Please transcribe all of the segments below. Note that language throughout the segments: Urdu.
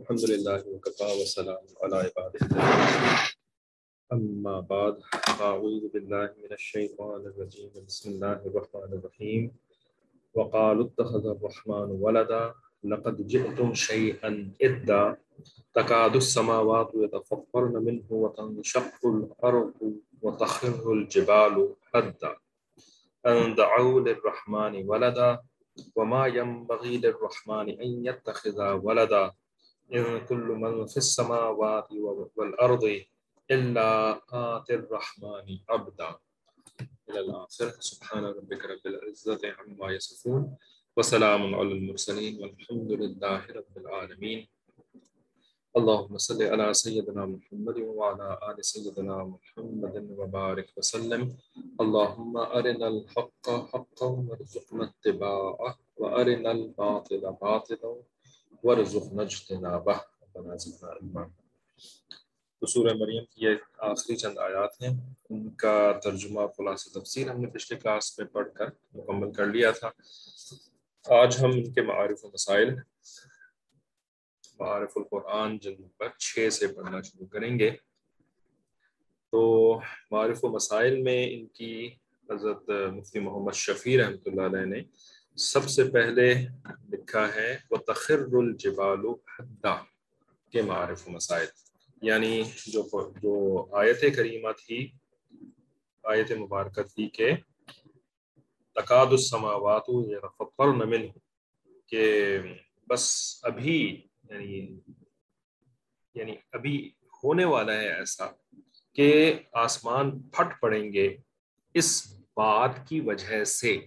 الحمد لله وكفى والسلام على عباده أما بعد أعوذ بالله من الشيطان الرجيم بسم الله الرحمن الرحيم وقالوا اتخذ الرحمن ولدا لقد جئتم شيئا إدا. تكاد السماوات يتفطرن منه وتنشق الأرض وتخر الجبال هدا أن دعوا للرحمن ولدا وما ينبغي للرحمن أن يتخذ ولدا إن كل من في السماوات والأرض إلا آت الرحمن عبدا. إلى الآخر سبحان ربك رب العزة عما يصفون وسلام على المرسلين والحمد لله رب العالمين. اللهم صل على سيدنا محمد وعلى آل سيدنا محمد وبارك وسلم. اللهم أرنا الحق حقا وارزقنا اتباعه، وأرنا الباطل باطلا وارزقنا اجتنابه. ربنا زدنا علما تو سورہ مریم کی یہ آخری چند آیات ہیں. ان کا ترجمہ خلاصہ تفسیر ہم نے پچھلے کلاس میں پڑھ کر مکمل کر لیا تھا. آج ہم ان کے معارف و مسائل معارف القرآن جن پر چھ سے پڑھنا شروع کریں گے۔ تو معارف و مسائل میں ان کی حضرت مفتی محمد شفیع رحمۃ اللہ علیہ نے سب سے پہلے لکھا ہے وہ تخر الجبال حدا کے معارف و مسائل۔ یعنی جو جو آیت کریمہ تھی، آیت مبارکہ تھی کہ تقاد السماوات یتفطرن منه کہ بس ابھی یعنی یعنی ابھی ہونے والا ہے ایسا کہ آسمان پھٹ پڑیں گے اس بات کی وجہ سے۔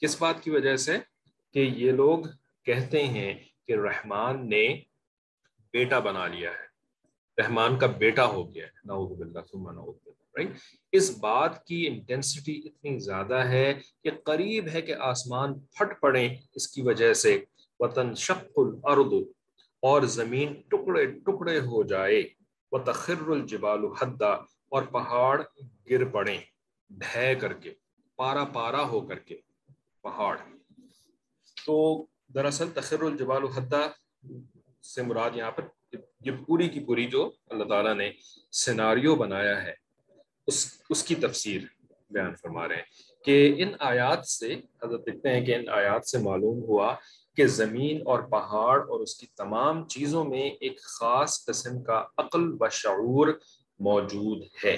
کس بات کی وجہ سے؟ کہ یہ لوگ کہتے ہیں کہ رحمان نے بیٹا بنا لیا ہے۔ رحمان کا بیٹا ہو گیا ہے۔ نعوذ باللہ، ثم نعوذ باللہ رائٹ اس بات کی انٹینسٹی اتنی زیادہ ہے کہ قریب ہے کہ آسمان پھٹ پڑے اس کی وجہ سے۔ وطن شق الارض اور زمین ٹکڑے ٹکڑے ہو جائے۔ وہ تخر الجبال حدا اور پہاڑ گر پڑے ڈھے کر کے، پارا پارا ہو کر کے۔ پہاڑ۔ تو دراصل تخر الجبال حدا سے مراد یہاں پر یہ پوری کی پوری جو اللہ تعالیٰ نے سیناریو بنایا ہے، اس اس کی تفسیر بیان فرما رہے ہیں کہ ان آیات سے، حضرت لکھتے ہیں کہ ان آیات سے معلوم ہوا کہ زمین اور پہاڑ اور اس کی تمام چیزوں میں ایک خاص قسم کا عقل و شعور موجود ہے۔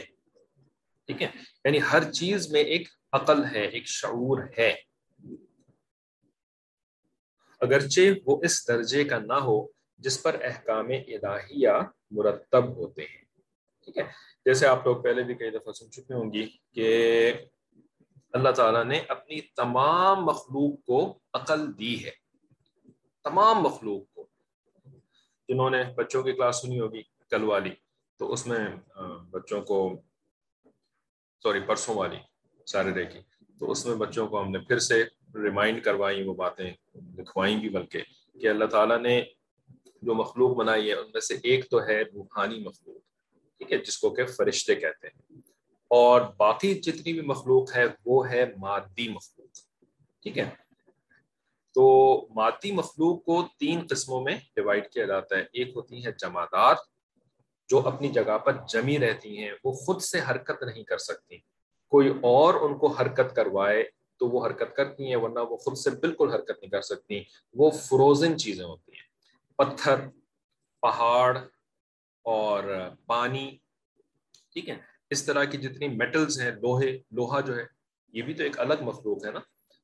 ٹھیک ہے؟ یعنی ہر چیز میں ایک عقل ہے، ایک شعور ہے۔ اگرچہ وہ اس درجے کا نہ ہو جس پر احکام الہیہ مرتب ہوتے ہیں۔ ٹھیک ہے؟ جیسے آپ لوگ پہلے بھی کئی دفعہ سن چکے ہوں گی کہ اللہ تعالیٰ نے اپنی تمام مخلوق کو عقل دی ہے۔ تمام مخلوق کو۔ جنہوں نے بچوں کی کلاس سنی ہوگی، کل والی۔ تو اس میں بچوں کو، سوری، پرسوں والی سیٹرڈے کی تو اس میں بچوں کو ہم نے پھر سے ریمائنڈ کروائیں وہ باتیں، لکھوائیں بھی بلکہ کہ اللہ تعالیٰ نے جو مخلوق بنائی ہے، ان میں سے ایک تو ہے روحانی مخلوق، ٹھیک ہے، جس کو کہ فرشتے کہتے ہیں۔ اور باقی جتنی بھی مخلوق ہے، وہ ہے مادی مخلوق، ٹھیک ہے۔ تو مادی مخلوق کو تین قسموں میں ڈیوائڈ کیا جاتا ہے۔ ایک ہوتی ہے جمادات جو اپنی جگہ پر جمی رہتی ہیں، وہ خود سے حرکت نہیں کر سکتی۔ کوئی اور ان کو حرکت کروائے تو وہ حرکت کرتی ہیں، ورنہ وہ خود سے بالکل حرکت نہیں کر سکتی۔ وہ فروزن چیزیں ہوتی ہیں۔ پتھر، پہاڑ اور پانی۔ ٹھیک ہے؟ اس طرح کی جتنی میٹلز ہیں، لوہے، لوہا جو ہے، یہ بھی تو ایک الگ مخلوق ہے نا۔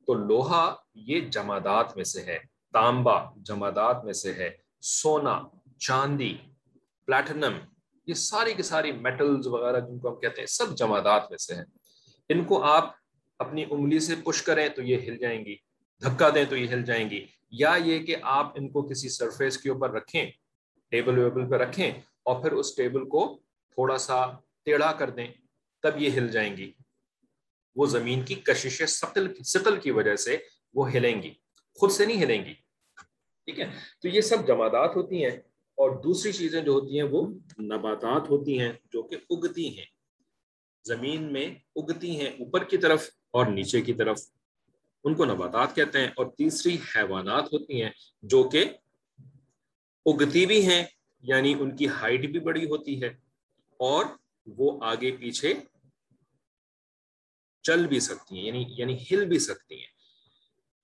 تو لوہا یہ جمادات میں سے ہے، تانبا جمادات میں سے ہے، سونا، چاندی، پلیٹنم، یہ ساری کی ساری میٹلز وغیرہ جن کو ہم کہتے ہیں، سب جمادات میں سے ہیں۔ ان کو آپ اپنی انگلی سے پش کریں تو یہ ہل جائیں گی، دھکا دیں تو یہ ہل جائیں گی۔ یا یہ کہ آپ ان کو کسی سرفیس کے اوپر رکھیں ٹیبل ویبل پہ رکھیں اور پھر اس ٹیبل کو تھوڑا سا ٹیڑھا کر دیں، تب یہ ہل جائیں گی۔ وہ زمین کی کشش سقل سقل کی وجہ سے وہ ہلیں گی، خود سے نہیں ہلیں گی۔ ٹھیک ہے؟ تو یہ سب جمادات ہوتی ہیں اور دوسری چیزیں جو ہوتی ہیں وہ نباتات ہوتی ہیں جو کہ اگتی ہیں۔ زمین میں اگتی ہیں اوپر کی طرف اور نیچے کی طرف۔ ان کو نباتات کہتے ہیں اور تیسری حیوانات ہوتی ہیں جو کہ اگتی بھی ہیں یعنی ان کی ہائٹ بھی بڑی ہوتی ہے اور وہ آگے پیچھے چل بھی سکتی ہیں یعنی یعنی ہل بھی سکتی ہیں۔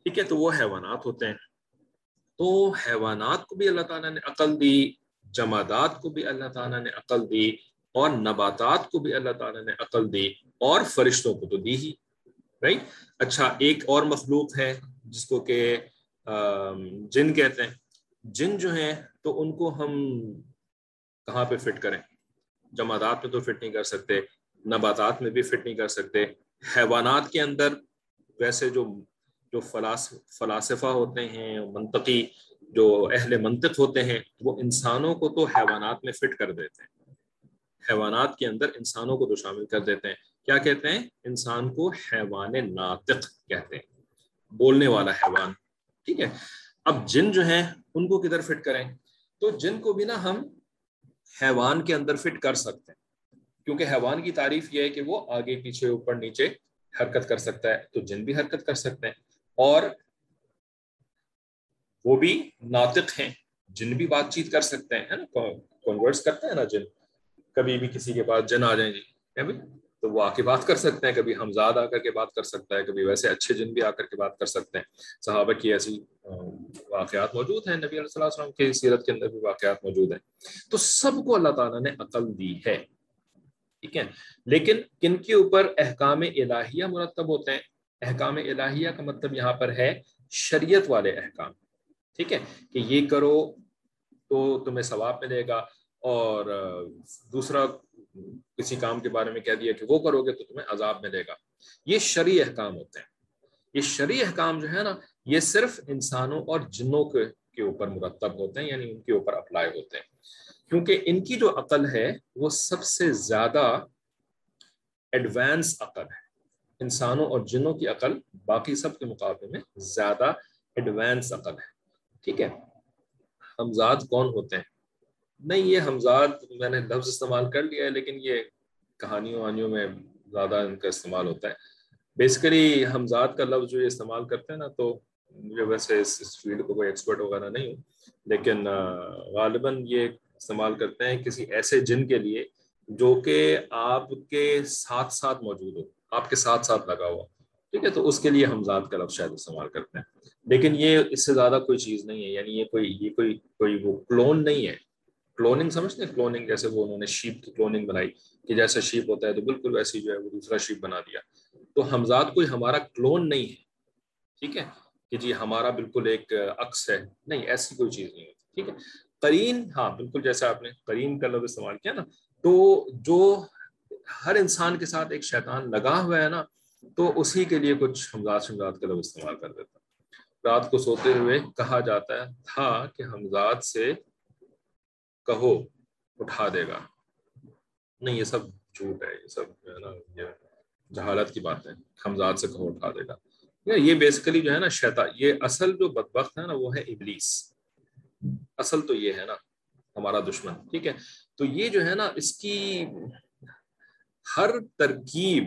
ٹھیک ہے، تو وہ حیوانات ہوتے ہیں۔ تو حیوانات کو بھی اللہ تعالیٰ نے عقل دی، جمادات کو بھی اللہ تعالیٰ نے عقل دی، اور نباتات کو بھی اللہ تعالیٰ نے عقل دی، اور فرشتوں کو تو دی ہی۔ رائٹ اچھا ایک اور مخلوق ہے جس کو کہ جن کہتے ہیں۔ جن جو ہیں، تو ان کو ہم کہاں پہ فٹ کریں؟ جمادات میں تو فٹ نہیں کر سکتے، نباتات میں بھی فٹ نہیں کر سکتے۔ حیوانات کے اندر ویسے جو جو فلاسفہ ہوتے ہیں، منطقی جو اہل منطق ہوتے ہیں، وہ انسانوں کو تو حیوانات میں فٹ کر دیتے ہیں۔ حیوانات کے اندر انسانوں کو تو شامل کر دیتے ہیں۔ کیا کہتے ہیں؟ انسان کو حیوان ناطق کہتے ہیں۔ بولنے والا حیوان۔ ٹھیک ہے؟ اب جن جو ہیں، ان کو کدھر فٹ کریں؟ تو جن کو بھی نا ہم حیوان کے اندر فٹ کر سکتے ہیں۔ کیونکہ حیوان کی تعریف یہ ہے کہ وہ آگے پیچھے، اوپر نیچے حرکت کر سکتا ہے، تو جن بھی حرکت کر سکتے ہیں۔ اور وہ بھی ناطق ہیں، جن بھی بات چیت کر سکتے ہیں نا؟ کنورٹس کرتے ہیں نا جن۔ کبھی بھی کسی کے پاس جن آ جائیں جی تو وہ آ کے بات کر سکتے ہیں، کبھی ہمزاد آ کر کے بات کر سکتا ہے، کبھی ویسے اچھے جن بھی آ کر کے بات کر سکتے ہیں۔ صحابہ کی ایسی واقعات موجود ہیں، نبی علیہ وسلم کی سیرت کے اندر بھی واقعات موجود ہیں۔ تو سب کو اللہ تعالیٰ نے عقل دی ہے۔ ٹھیک ہے۔ لیکن کن کے اوپر احکام الہیہ مرتب ہوتے ہیں؟ احکام الہیہ کا مطلب یہاں پر ہے شریعت والے احکام۔ ٹھیک ہے؟ کہ یہ کرو تو تمہیں ثواب ملے گا اور دوسرا کسی کام کے بارے میں کہہ دیا کہ وہ کرو گے تو تمہیں عذاب ملے گا۔ یہ شرعی احکام ہوتے ہیں۔ یہ شرعی احکام جو ہے نا، یہ صرف انسانوں اور جنوں کے اوپر مرتب ہوتے ہیں یعنی ان کے اوپر اپلائی ہوتے ہیں۔ کیونکہ ان کی جو عقل ہے، وہ سب سے زیادہ ایڈوانس عقل ہے۔ انسانوں اور جنوں کی عقل باقی سب کے مقابلے میں زیادہ ایڈوانس عقل ہے۔ ٹھیک ہے؟ ہمزاد کون ہوتے ہیں؟ نہیں، یہ حمزاد میں نے لفظ استعمال کر لیا ہے، لیکن یہ کہانیوں وہانیوں میں زیادہ ان کا استعمال ہوتا ہے۔ بیسیکلی حمزاد کا لفظ جو یہ استعمال کرتے ہیں نا، تو مجھے ویسے اس اس فیلڈ کو کوئی ایکسپرٹ وغیرہ نہیں ہوں، لیکن غالباً یہ استعمال کرتے ہیں کسی ایسے جن کے لیے جو کہ آپ کے ساتھ ساتھ موجود ہو، آپ کے ساتھ ساتھ لگا ہوا۔ ٹھیک ہے، تو اس کے لیے حمزاد کا لفظ شاید استعمال کرتے ہیں۔ لیکن یہ اس سے زیادہ کوئی چیز نہیں ہے یعنی یہ کوئی یہ کوئی کوئی وہ کلون نہیں ہے۔ کلوننگ سمجھتے ہیں؟ کلوننگ جیسے وہ انہوں نے شیپ کی کلوننگ بنائی کہ جیسا شیپ ہوتا ہے تو بالکل ویسی جو ہے وہ دوسرا شیپ بنا دیا۔ تو حمزاد کوئی ہمارا کلون نہیں ہے۔ ٹھیک ہے، کہ جی ہمارا بالکل ایک عکس ہے۔ نہیں، ایسی کوئی چیز نہیں ہوتی۔ ٹھیک ہے کرین ہاں بالکل جیسا آپ نے کرین کا لفظ استعمال کیا نا، تو جو ہر انسان کے ساتھ ایک شیطان لگا ہوا ہے نا، تو اسی کے لیے کچھ حمزاد شمزاد کا لفظ استعمال کر دیتا رات کو سوتے ہوئے کہا جاتا ہے، تھا کہ حمزاد سے کہو، اٹھا دے گا۔ نہیں، یہ سب جھوٹ ہے، یہ سب جو ہے نا، یہ جہالت کی بات ہے۔ حمزاد سے کہو، اٹھا دے گا۔ یہ بیسیکلی جو ہے نا، شیطان، یہ اصل جو بدبخت ہے نا، وہ ہے ابلیس۔ اصل تو یہ ہے نا، ہمارا دشمن، ٹھیک ہے؟ تو یہ جو ہے نا، اس کی ہر ترکیب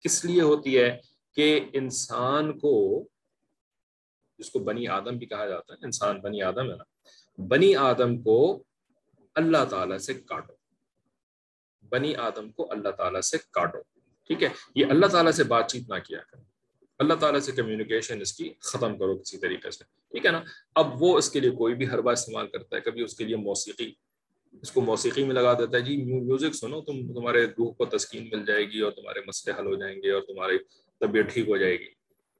کس لیے ہوتی ہے کہ انسان کو، جس کو بنی آدم بھی کہا جاتا ہے، انسان بنی آدم ہے نا، بنی آدم کو اللہ تعالیٰ سے کاٹو۔ بنی آدم کو اللہ تعالیٰ سے کاٹو، ٹھیک ہے؟ یہ اللہ تعالیٰ سے بات چیت نہ کیا کرو۔ اللہ تعالیٰ سے کمیونیکیشن اس کی ختم کرو کسی طریقے سے۔ ٹھیک ہے نا؟ اب وہ اس کے لیے کوئی بھی ہر بار استعمال کرتا ہے، کبھی اس کے لیے موسیقی، اس کو موسیقی میں لگا دیتا ہے۔ جی میوزک سنو، تم، تمہارے روح کو تسکین مل جائے گی اور تمہارے مسئلے حل ہو جائیں گے اور تمہاری طبیعت ٹھیک ہو جائے گی۔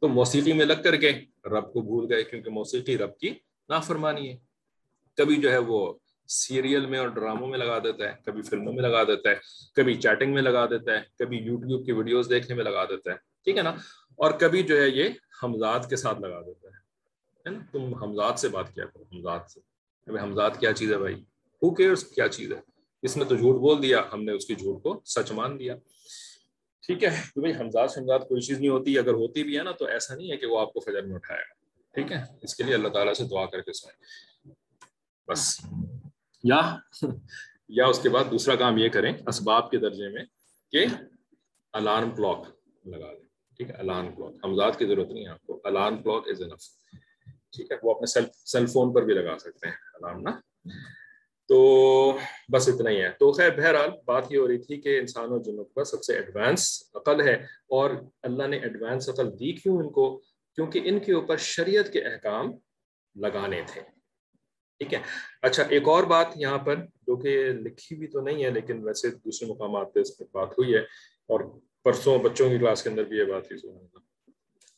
تو موسیقی میں لگ کر کے رب کو بھول گئے، کیونکہ موسیقی رب کی نافرمانی ہے۔ کبھی جو ہے وہ سیریل میں اور ڈراموں میں لگا دیتا ہے، کبھی فلموں میں لگا دیتا ہے، کبھی چیٹنگ میں لگا دیتا ہے، کبھی یوٹیوب کی ویڈیوز دیکھنے میں لگا دیتا ہے۔ ٹھیک ہے نا؟ اور کبھی جو ہے یہ حمزاد کے ساتھ لگا دیتا ہے۔ نا؟ تم حمزاد سے بات کیا کرو حمزاد سے۔ ابھی حمزاد کیا چیز ہے بھائی؟ ہو کیئرس کیا چیز ہے؟ اس نے تو جھوٹ بول دیا، ہم نے اس کی جھوٹ کو سچ مان دیا ٹھیک ہے تو بھائی حمزاد شمزاد کوئی چیز نہیں ہوتی، اگر ہوتی بھی ہے نا، تو ایسا نہیں ہے کہ وہ آپ کو فجر میں اٹھائے گا۔ ٹھیک ہے؟ اس کے لیے اللہ تعالیٰ سے دعا کر کے سوئیں بس۔ یا یا اس کے بعد دوسرا کام یہ کریں، اسباب کے درجے میں کہ الارم کلاک لگا دیں۔ ٹھیک ہے؟ الان کلاک حمزات کی ضرورت نہیں ہے آپ کو. الان کلاک از انف ٹھیک ہے؟ وہ اپنے سیل سیل فون پر بھی لگا سکتے ہیں. الارم نا؟ تو بس اتنا ہی ہے. تو خیر، بہرحال بات یہ ہو رہی تھی کہ انسان انسانوں جنوں کا سب سے ایڈوانس عقل ہے اور اللہ نے ایڈوانس عقل دی کیوں ان کو؟ کیونکہ ان کے اوپر شریعت کے احکام لگانے تھے۔ ٹھیک ہے؟ اچھا ایک اور بات یہاں پر جو کہ لکھی بھی تو نہیں ہے، لیکن ویسے دوسرے مقامات پہ اس پہ بات ہوئی ہے اور پرسوں بچوں کی کلاس کے اندر بھی یہ بات ہوئی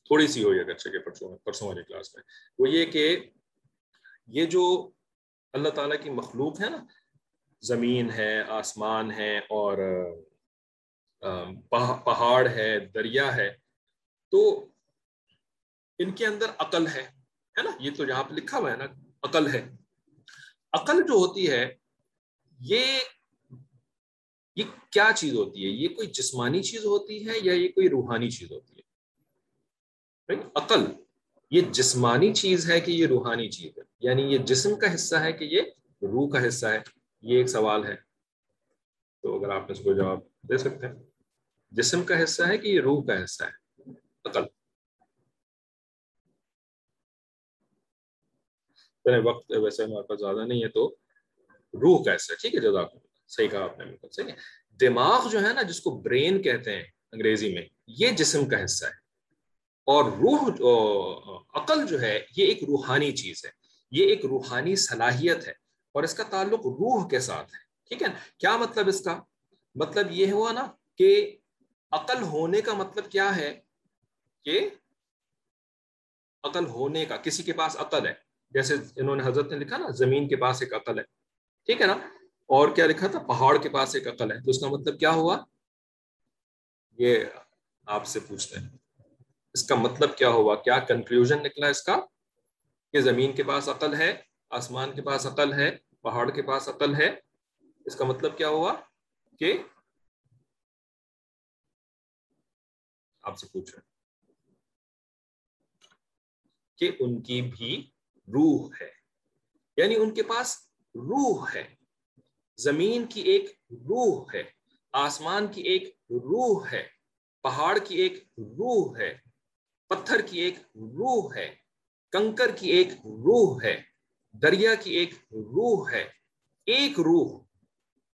تھوڑی سی ہوئی ہے اچھا کہ پرسوں پرسوں والی کلاس میں۔ وہ یہ کہ یہ جو اللہ تعالیٰ کی مخلوق ہے نا، زمین ہے، آسمان ہے اور پہاڑ ہے، دریا ہے، تو ان کے اندر عقل ہے نا؟ یہ تو یہاں پہ لکھا ہوا ہے نا، عقل ہے۔ عقل جو ہوتی ہے، یہ یہ کیا چیز ہوتی ہے؟ یہ کوئی جسمانی چیز ہوتی ہے یا یہ کوئی روحانی چیز ہوتی ہے؟ عقل، یہ جسمانی چیز ہے کہ یہ روحانی چیز ہے یعنی یہ جسم کا حصہ ہے کہ یہ روح کا حصہ ہے، یہ ایک سوال ہے۔ تو اگر آپ اس کو جواب دے سکتے ہیں۔ جسم کا حصہ ہے کہ یہ روح کا حصہ ہے؟ عقل۔ وقت ویسے ہمارے پاس زیادہ نہیں ہے تو روح کا حصہ ٹھیک ہے، جزاک صحیح کہا آپ نے صحیح ہے۔ دماغ جو ہے نا، جس کو برین کہتے ہیں انگریزی میں، یہ جسم کا حصہ ہے۔ اور روح، عقل جو ہے، یہ ایک روحانی چیز ہے۔ یہ ایک روحانی صلاحیت ہے۔ اور اس کا تعلق روح کے ساتھ ہے۔ ٹھیک ہے کیا مطلب اس کا؟ مطلب یہ ہوا نا کہ عقل ہونے کا مطلب کیا ہے؟ کہ عقل ہونے کا، کسی کے پاس عقل ہے۔ جیسے انہوں نے حضرت نے لکھا نا، زمین کے پاس ایک عقل ہے۔ ٹھیک ہے نا؟ اور کیا لکھا تھا؟ پہاڑ کے پاس ایک عقل ہے۔ تو اس کا مطلب کیا ہوا؟ یہ آپ سے پوچھتے ہیں۔ اس کا مطلب کیا ہوا؟ کیا کنکلوژن نکلا اس کا؟ کہ زمین کے پاس عقل ہے، آسمان کے پاس عقل ہے، پہاڑ کے پاس عقل ہے۔ اس کا مطلب کیا ہوا؟ کہ آپ سے پوچھ رہے ہیں۔ کہ ان کی بھی روح ہے۔ یعنی ان کے پاس روح ہے۔ زمین کی ایک روح ہے، آسمان کی ایک روح ہے، پہاڑ کی ایک روح ہے، پتھر کی ایک روح ہے، کنکر کی ایک روح ہے، دریا کی ایک روح ہے، ایک روح۔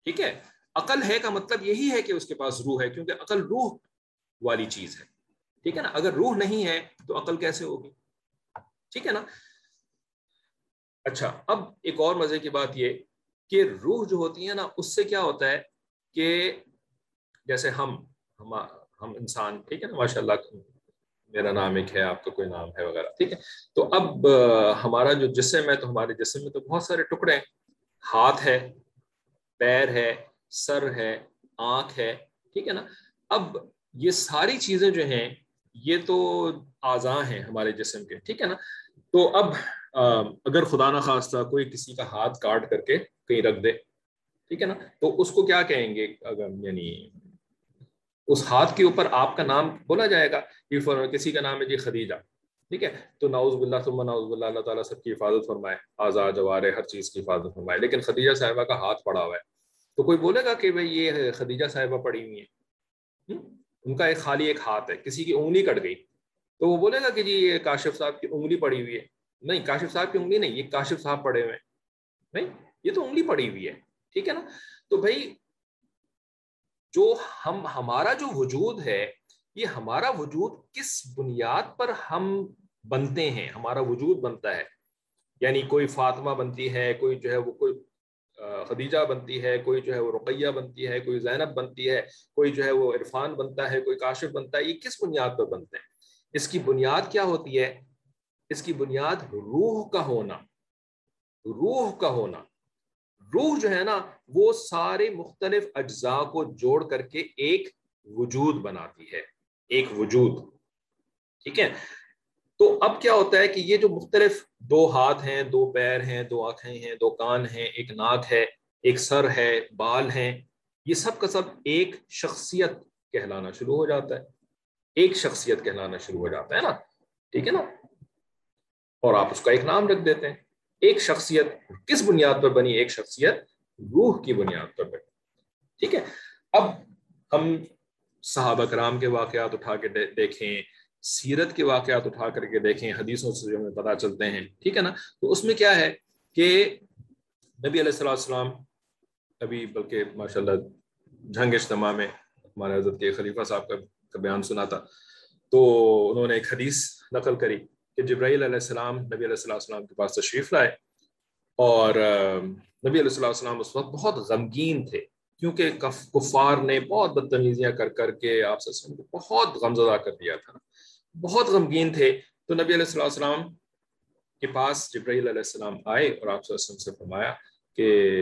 ٹھیک ہے؟ عقل ہے کا مطلب یہی ہے کہ اس کے پاس روح ہے، کیونکہ عقل روح والی چیز ہے۔ ٹھیک ہے نا؟ اگر روح نہیں ہے تو عقل کیسے ہوگی؟ ٹھیک ہے نا؟ اچھا اب ایک اور مزے کی بات یہ کہ روح جو ہوتی ہے نا، اس سے کیا ہوتا ہے کہ جیسے ہم ہم انسان، ٹھیک ہے نا؟ ماشاء اللہ میرا نام ایک ہے، آپ کا کوئی نام ہے وغیرہ، ٹھیک ہے؟ تو اب ہمارا جو جسم ہے تو ہمارے جسم میں تو بہت سارے ٹکڑے ہیں۔ ہاتھ ہے، پیر ہے، سر ہے، آنکھ ہے، ٹھیک ہے نا؟ اب یہ ساری چیزیں جو ہیں، یہ تو اعضاء ہیں ہمارے جسم کے، ٹھیک ہے نا؟ تو اب اگر خدا نہ خواستہ کوئی کسی کا ہاتھ کاٹ کر کے کہیں رکھ دے، ٹھیک ہے نا؟ تو اس کو کیا کہیں گے؟ اگر یعنی اس ہاتھ کے اوپر آپ کا نام بولا جائے گا کسی کا نام ہے جی خدیجہ، ٹھیک ہے؟ تو ناؤز باللہ ثم ناؤز باللہ، اللہ تعالیٰ سب کی حفاظت فرمائے، آزاد جوارے ہر چیز کی حفاظت فرمائے، لیکن خدیجہ صاحبہ کا ہاتھ پڑا ہوا ہے۔ تو کوئی بولے گا کہ بھائی یہ خدیجہ صاحبہ پڑی ہوئی ہیں؟ ان کا ایک خالی ایک ہاتھ ہے، کسی کی انگلی کٹ گئی۔ تو وہ بولے گا کہ جی یہ کاشف صاحب کی انگلی پڑی ہوئی ہے۔ نہیں کاشف صاحب کی انگلی نہیں یہ کاشف صاحب پڑے ہوئے ہیں نہیں یہ تو انگلی پڑی ہوئی ہے ٹھیک ہے نا تو بھائی جو ہم ہمارا جو وجود ہے یہ ہمارا وجود کس بنیاد پر ہم بنتے ہیں ہمارا وجود بنتا ہے یعنی کوئی فاطمہ بنتی ہے کوئی جو ہے وہ کوئی خدیجہ بنتی ہے کوئی جو ہے وہ رقیہ بنتی ہے کوئی زینب بنتی ہے کوئی جو ہے وہ عرفان بنتا ہے کوئی کاشف بنتا ہے یہ کس بنیاد پر بنتے ہیں اس کی بنیاد کیا ہوتی ہے اس کی بنیاد روح کا ہونا، روح کا ہونا۔ روح جو ہے نا، وہ سارے مختلف اجزاء کو جوڑ کر کے ایک وجود بناتی ہے، ایک وجود۔ ٹھیک ہے؟ تو اب کیا ہوتا ہے کہ یہ جو مختلف دو ہاتھ ہیں، دو پیر ہیں، دو آنکھیں ہیں، دو کان ہیں، ایک ناک ہے، ایک سر ہے، بال ہیں، یہ سب کا سب ایک شخصیت کہلانا شروع ہو جاتا ہے۔ ایک شخصیت کہلانا شروع ہو جاتا ہے نا۔ ٹھیک ہے نا؟ اور آپ اس کا ایک نام رکھ دیتے ہیں۔ ایک شخصیت کس بنیاد پر بنی؟ ایک شخصیت روح کی بنیاد پر بنی۔ ٹھیک ہے؟ اب ہم صحابہ کرام کے واقعات اٹھا کے دیکھیں، سیرت کے واقعات اٹھا کر کے دیکھیں، حدیثوں سے جو ہمیں پتہ چلتے ہیں۔ ٹھیک ہے نا؟ تو اس میں کیا ہے کہ نبی علیہ السلام السلام ابھی بلکہ ماشاء اللہ جھنگ اجتماع میں ہمارے حضرت کے خلیفہ صاحب کا بیان سنا تھا۔ تو انہوں نے ایک حدیث نقل کری۔ کہ جبرائیل علیہ السلام نبی علیہ السلام کے پاس تشریف لائے اور نبی علیہ السلام اس وقت بہت غمگین تھے کیونکہ کفار نے بہت بدتمیزیاں کر کر کے آپ سے بہت غمزدہ کر دیا تھا۔ بہت غمگین تھے۔ تو نبی علیہ السلام کے پاس جبرائیل علیہ السلام آئے اور آپ سے فرمایا کہ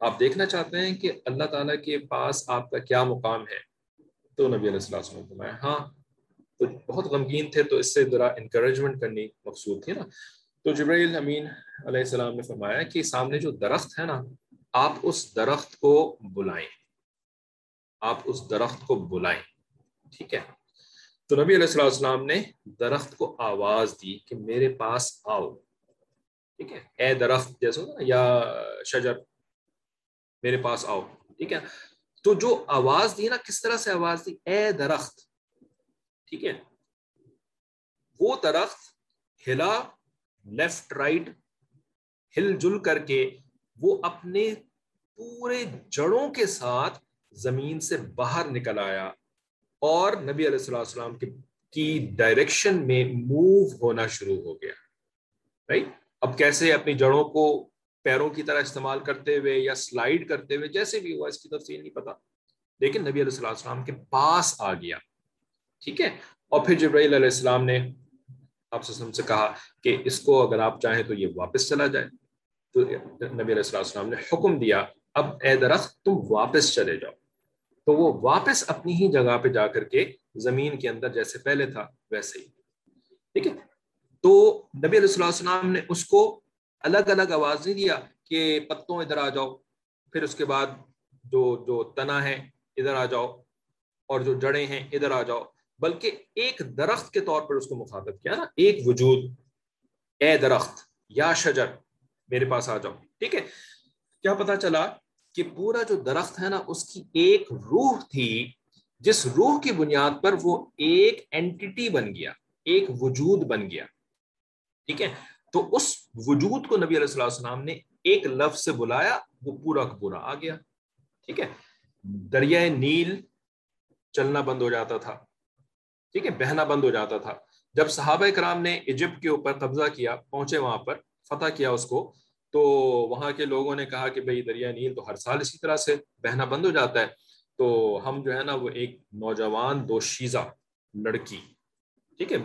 آپ دیکھنا چاہتے ہیں کہ اللہ تعالیٰ کے پاس آپ کا کیا مقام ہے؟ تو نبی علیہ السلام نے فرمایا ہاں تو بہت غمگین تھے تو اس سے ذرا انکریجمنٹ کرنی مقصود تھی نا۔ تو جبرائیل امین علیہ السلام نے فرمایا کہ سامنے جو درخت ہے نا، آپ اس درخت کو بلائیں۔ آپ اس درخت کو بلائیں۔ ٹھیک ہے۔ تو نبی علیہ السلام نے درخت کو آواز دی کہ میرے پاس آؤ۔ ٹھیک ہے۔ اے درخت جیسے یا شجر، میرے پاس آؤ۔ ٹھیک ہے۔ تو جو آواز دی نا، کس طرح سے آواز دی؟ اے درخت۔ ٹھیک ہے؟ وہ درخت ہلا لیفٹ رائٹ ہل جل کر کے وہ اپنے پورے جڑوں کے ساتھ زمین سے باہر نکل آیا اور نبی علیہ السلام السلام کی ڈائریکشن میں موو ہونا شروع ہو گیا۔ رائٹ اب کیسے اپنی جڑوں کو پیروں کی طرح استعمال کرتے ہوئے یا سلائیڈ کرتے ہوئے، جیسے بھی ہوا، اس کی تفصیل نہیں پتا۔ لیکن نبی علیہ السلام کے پاس آ گیا۔ ٹھیک ہے؟ اور پھر جبرائیل علیہ السلام نے آپ سے کہا کہ اس کو اگر آپ چاہیں تو یہ واپس چلا جائے۔ تو نبی علیہ السلام نے حکم دیا، اب اے درخت تم واپس چلے جاؤ۔ تو وہ واپس اپنی ہی جگہ پہ جا کر کے زمین کے اندر جیسے پہلے تھا، ویسے ہی۔ ٹھیک ہے؟ تو نبی علیہ السلام نے اس کو الگ الگ آواز نہیں دیا کہ پتوں ادھر آ جاؤ، پھر اس کے بعد جو جو تنا ہے ادھر آ جاؤ اور جو جڑیں ہیں ادھر آ جاؤ۔ بلکہ ایک درخت کے طور پر اس کو مخاطب کیا نا، ایک وجود۔ اے درخت، یا شجر، میرے پاس آ جاؤ۔ ٹھیک ہے؟ کیا پتا چلا کہ پورا جو درخت ہے نا، اس کی ایک روح تھی، جس روح کی بنیاد پر وہ ایک اینٹی بن گیا، ایک وجود بن گیا۔ ٹھیک ہے؟ تو اس وجود کو نبی علیہ السلام نے ایک لفظ سے بلایا، وہ پورا کا پورا آ گیا۔ ٹھیک ہے؟ دریائے نیل چلنا بند ہو جاتا تھا۔ ٹھیک ہے، بہنا بند ہو جاتا تھا۔ جب صحابہ کرام نے ایجپٹ کے اوپر قبضہ کیا، پہنچے وہاں پر، فتح کیا اس کو، تو وہاں کے لوگوں نے کہا کہ بھائی، دریا نیل تو ہر سال اسی طرح سے بہنا بند ہو جاتا ہے۔ تو ہم جو ہے نا، وہ ایک نوجوان دو شیزہ لڑکی، ٹھیک ہے،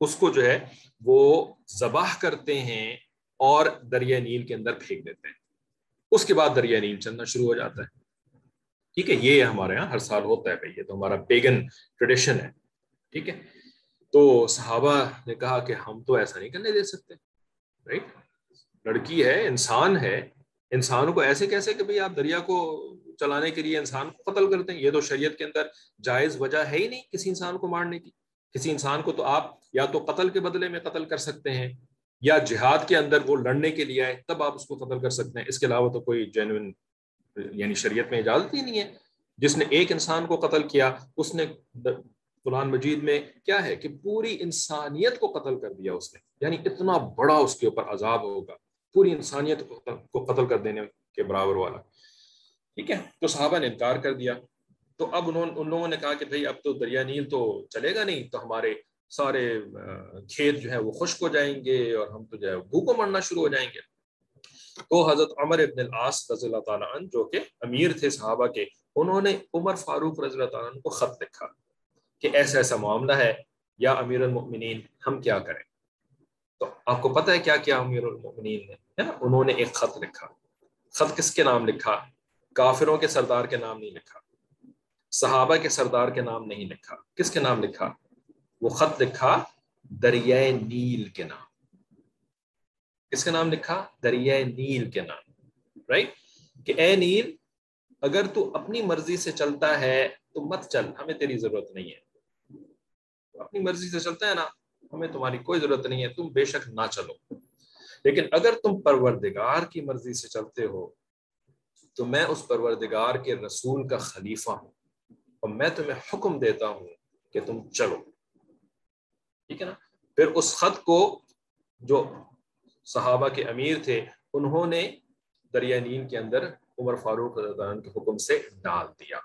اس کو جو ہے، وہ ذبح کرتے ہیں اور دریا نیل کے اندر پھینک دیتے ہیں۔ اس کے بعد دریا نیل چلنا شروع ہو جاتا ہے۔ ٹھیک ہے، یہ ہمارے یہاں ہر سال ہوتا ہے بھائی، یہ تو ہمارا پیگن ٹریڈیشن ہے۔ ٹھیک ہے؟ تو صحابہ نے کہا کہ ہم تو ایسا نہیں کرنے دے سکتے رائٹ لڑکی ہے، انسان ہے انسان کو ایسے کیسے کہ بھئی آپ دریا کو چلانے کے لیے انسان کو قتل کرتے ہیں؟ یہ تو شریعت کے اندر جائز وجہ ہے ہی نہیں کسی انسان کو مارنے کی۔ کسی انسان کو تو آپ یا تو قتل کے بدلے میں قتل کر سکتے ہیں یا جہاد کے اندر وہ لڑنے کے لیے آئے، تب آپ اس کو قتل کر سکتے ہیں۔ اس کے علاوہ تو کوئی جینوئن یعنی شریعت میں اجازت ہی نہیں ہے۔ جس نے ایک انسان کو قتل کیا، اس نے قرآن مجید میں کیا ہے کہ پوری انسانیت کو قتل کر دیا اس نے یعنی اتنا بڑا اس کے اوپر عذاب ہوگا، پوری انسانیت کو قتل کر دینے کے برابر والا۔ ٹھیک ہے، تو صحابہ نے انکار کر دیا۔ تو اب انہوں ان لوگوں نے کہا کہ بھائی اب تو دریا نیل تو چلے گا نہیں، تو ہمارے سارے کھیت جو ہے وہ خشک ہو جائیں گے اور ہم تو جو ہے بھوکوں مرنا شروع ہو جائیں گے۔ تو حضرت عمر ابن العاص رضی اللہ تعالیٰ عنہ جو کہ امیر تھے صحابہ کے، انہوں نے عمر فاروق رضی اللہ تعالیٰ عنہ کو خط لکھا۔ کہ ایسا ایسا معاملہ ہے، یا امیر المؤمنین، ہم کیا کریں؟ تو آپ کو پتہ ہے کیا کیا امیر المؤمنین نے، ہے نا؟ انہوں نے ایک خط لکھا۔ خط کس کے نام لکھا؟ کافروں کے سردار کے نام نہیں لکھا۔ صحابہ کے سردار کے نام نہیں لکھا۔ کس کے نام لکھا؟ وہ خط لکھا، دریائے نیل کے نام۔ کس کے نام لکھا؟ دریائے نیل کے نام۔ رائٹ کہ اے نیل، اگر تو اپنی مرضی سے چلتا ہے، تو مت چل، ہمیں تیری ضرورت نہیں ہے۔ اپنی مرضی سے چلتا ہے نا، ہمیں تمہاری کوئی ضرورت نہیں ہے، تم بے شک نہ چلو۔ لیکن اگر تم پروردگار کی مرضی سے چلتے ہو، تو میں اس پروردگار کے رسول کا خلیفہ ہوں اور میں تمہیں حکم دیتا ہوں کہ تم چلو۔ ٹھیک ہے نا؟ پھر اس خط کو جو صحابہ کے امیر تھے، انہوں نے دریا نیل کے اندر عمر فاروق کے حکم سے ڈال دیا۔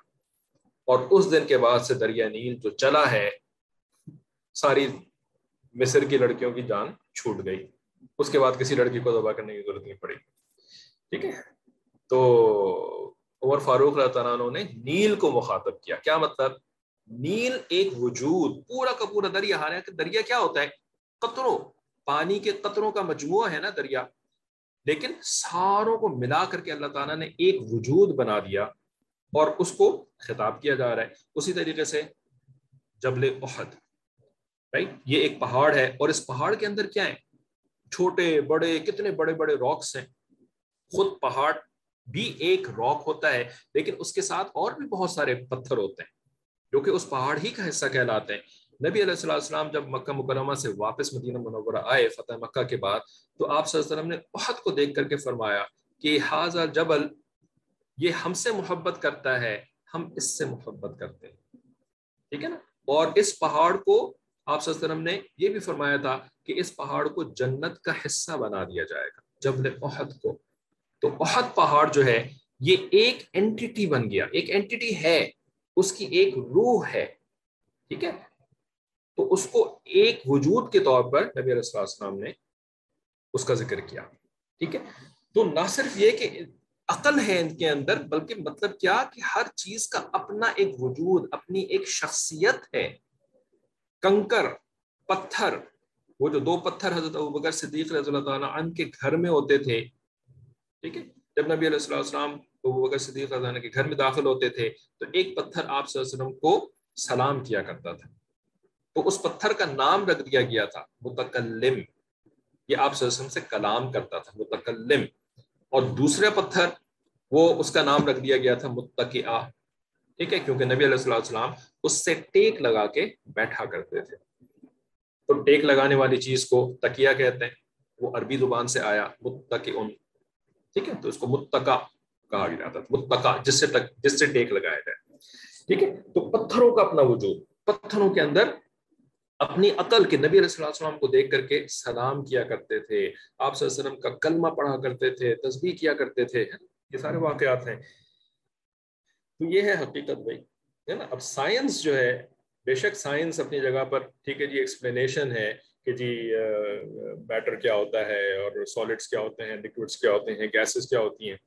اور اس دن کے بعد سے دریا نیل جو چلا ہے ساری مصر کی لڑکیوں کی جان چھوٹ گئی۔ اس کے بعد کسی لڑکی کو دبا کرنے کی ضرورت نہیں پڑی۔ ٹھیک ہے؟ تو عمر فاروق اللہ عنہ نے نیل کو مخاطب کیا۔ کیا مطلب؟ نیل ایک وجود، پورا کا پورا دریا۔ ہارا کہ دریا کیا ہوتا ہے؟ قطروں۔ پانی کے قطروں کا مجموعہ ہے نا دریا۔ لیکن ساروں کو ملا کر کے اللہ تعالیٰ نے ایک وجود بنا دیا اور اس کو خطاب کیا جا رہا ہے۔ اسی طریقے سے جبل احد۔ رائٹ یہ ایک پہاڑ ہے اور اس پہاڑ کے اندر کیا ہے چھوٹے، بڑے، کتنے بڑے بڑے راکس ہیں۔ خود پہاڑ بھی ایک راک ہوتا ہے، لیکن اس کے ساتھ اور بھی بہت سارے پتھر ہوتے ہیں، جو کہ اس پہاڑ ہی کا حصہ کہلاتے ہیں۔ نبی علیہ السلام جب مکہ مکرمہ سے واپس مدینہ منورہ آئے، فتح مکہ کے بعد، تو آپ صلی اللہ علیہ وسلم نے عہد کو دیکھ کر کے فرمایا کہ حاضر جبل یہ ہم سے محبت کرتا ہے، ہم اس سے محبت کرتے ہیں۔ ٹھیک ہے نا؟ اور اس پہاڑ کو آپ صلی اللہ علیہ وسلم نے یہ بھی فرمایا تھا کہ اس پہاڑ کو جنت کا حصہ بنا دیا جائے گا، جبل عہد کو۔ تو عہد پہاڑ جو ہے، یہ ایک اینٹی بن گیا۔ ایک اینٹی ہے، اس کی ایک روح ہے۔ ٹھیک ہے؟ تو اس کو ایک وجود کے طور پر نبی علیہ السلام نے اس کا ذکر کیا۔ ٹھیک ہے؟ تو نہ صرف یہ کہ عقل ہے ان کے اندر، بلکہ مطلب کیا؟ کہ ہر چیز کا اپنا ایک وجود، اپنی ایک شخصیت ہے۔ کنکر، پتھر۔ وہ جو دو پتھر حضرت بکر صدیق رضی اللہ تعالیٰ عنہ کے گھر میں ہوتے تھے، ٹھیک ہے؟ جب نبی علیہ السلام بکر صدیق رضی اللہ کے گھر میں داخل ہوتے تھے، تو ایک پتھر آپ صلی اللہ علیہ وسلم کو سلام کیا کرتا تھا۔ تو اس پتھر کا نام رکھ دیا گیا تھا، متکلم۔ یہ آپ صلی اللہ علیہ وسلم سے کلام کرتا تھا، متکلم۔ اور دوسرے پتھر، وہ اس کا نام رکھ دیا گیا تھا متقع ٹھیک ہے، کیونکہ نبی علیہ السلام اس سے ٹیک لگا کے بیٹھا کرتے تھے۔ تو ٹیک لگانے والی چیز کو تکیہ کہتے ہیں، وہ عربی زبان سے آیا متقع ٹھیک ہے، تو اس کو متقع کہا گیا تھا متقع جس سے جس سے ٹیک لگایا جائے۔ ٹھیک ہے، تو پتھروں کا اپنا وجود، پتھروں کے اندر اپنی عقل کے نبی علیہ السلام کو دیکھ کر کے سلام کیا کرتے تھے۔ آپ صلی اللہ علیہ وسلم کا کلمہ پڑھا کرتے تھے تصویر کیا کرتے تھے۔ یہ سارے واقعات ہیں۔ تو یہ ہے حقیقت بھائی، ہے نا؟ اب سائنس جو ہے، بے شک سائنس اپنی جگہ پر، ٹھیک ہے جی ایکسپلینیشن ہے کہ جی بیٹر کیا ہوتا ہے اور سالڈس کیا ہوتے ہیں لکوڈس کیا ہوتے ہیں گیسز کیا ہوتی ہیں۔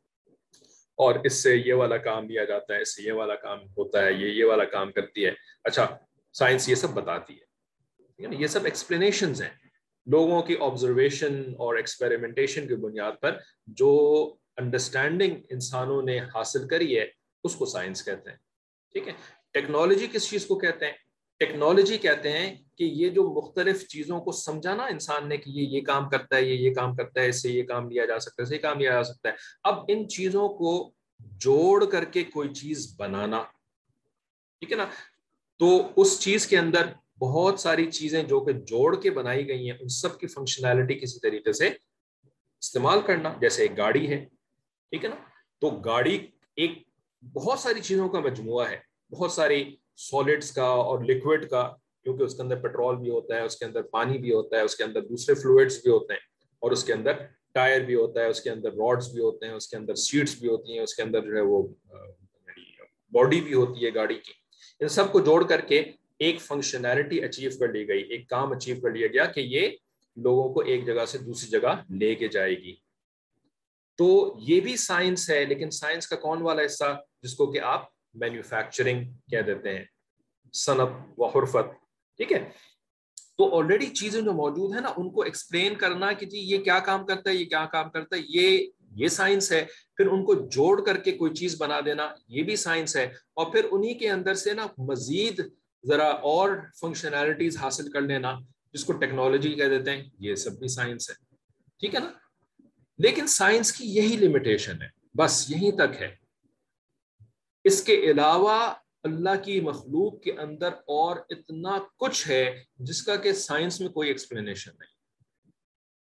اور اس سے یہ والا کام لیا جاتا ہے، اس سے یہ والا کام ہوتا ہے، یہ یہ والا کام کرتی ہے۔ اچھا سائنس یہ سب بتاتی ہے۔ یہ سب ایکسپلینیشنز ہیں۔ لوگوں کی آبزرویشن اور ایکسپیریمنٹیشن کی بنیاد پر جو انڈرسٹینڈنگ انسانوں نے حاصل کری ہے اس کو سائنس کہتے ہیں۔ ٹھیک ہے؟ ٹیکنالوجی کس چیز کو کہتے ہیں؟ ٹیکنالوجی کہتے ہیں کہ یہ جو مختلف چیزوں کو سمجھانا انسان نے کہ یہ یہ کام کرتا ہے، یہ یہ کام کرتا ہے، اس سے یہ کام لیا جا سکتا ہے، اس سے یہ کام لیا جا سکتا ہے۔ اب ان چیزوں کو جوڑ کر کے کوئی چیز بنانا۔ ٹھیک ہے نا؟ تو اس چیز کے اندر بہت ساری چیزیں جو کہ جوڑ کے بنائی گئی ہیں، ان سب کی فنکشنالٹی کسی طریقے سے استعمال کرنا۔ جیسے ایک گاڑی ہے۔ ٹھیک ہے نا؟ تو گاڑی ایک بہت ساری چیزوں کا مجموعہ ہے۔ بہت ساری سالڈس کا اور لکوڈ کا، کیونکہ اس کے اندر پیٹرول بھی ہوتا ہے، اس کے اندر پانی بھی ہوتا ہے، اس کے اندر دوسرے فلوئڈس بھی ہوتے ہیں، اور اس کے اندر ٹائر بھی ہوتا ہے، اس کے اندر راڈس بھی ہوتے ہیں، اس کے اندر سیٹس بھی ہوتی ہیں، اس کے اندر جو ہے وہ یعنی باڈی بھی ہوتی ہے گاڑی کی۔ ان سب کو جوڑ کر کے ایک فنکشنالٹی اچیو کر لی گئی، ایک کام اچیو کر لیا گیا کہ یہ لوگوں کو ایک جگہ سے دوسری جگہ لے کے جائے گی۔ تو یہ بھی سائنس ہے، لیکن سائنس کا کون والا حصہ جس کو کہ آپ مینوفیکچرنگ کہہ دیتے ہیں، صنعت و حرفت، ٹھیک ہے؟ تو آلریڈی چیزیں جو موجود ہیں نا، ان کو ایکسپلین کرنا کہ جی یہ کیا کام کرتا ہے، یہ کیا کام کرتا ہے، یہ یہ سائنس ہے۔ پھر ان کو جوڑ کر کے کوئی چیز بنا دینا، یہ بھی سائنس ہے۔ اور پھر انہی کے اندر سے نا مزید ذرا اور فنکشنالٹیز حاصل کر لینا، جس کو ٹیکنالوجی کہہ دیتے ہیں، یہ سب بھی سائنس ہے۔ ٹھیک ہے نا؟ لیکن سائنس کی یہی لمیٹیشن ہے۔ بس یہیں تک ہے۔ اس کے علاوہ اللہ کی مخلوق کے اندر اور اتنا کچھ ہے جس کا کہ سائنس میں کوئی ایکسپلینیشن نہیں،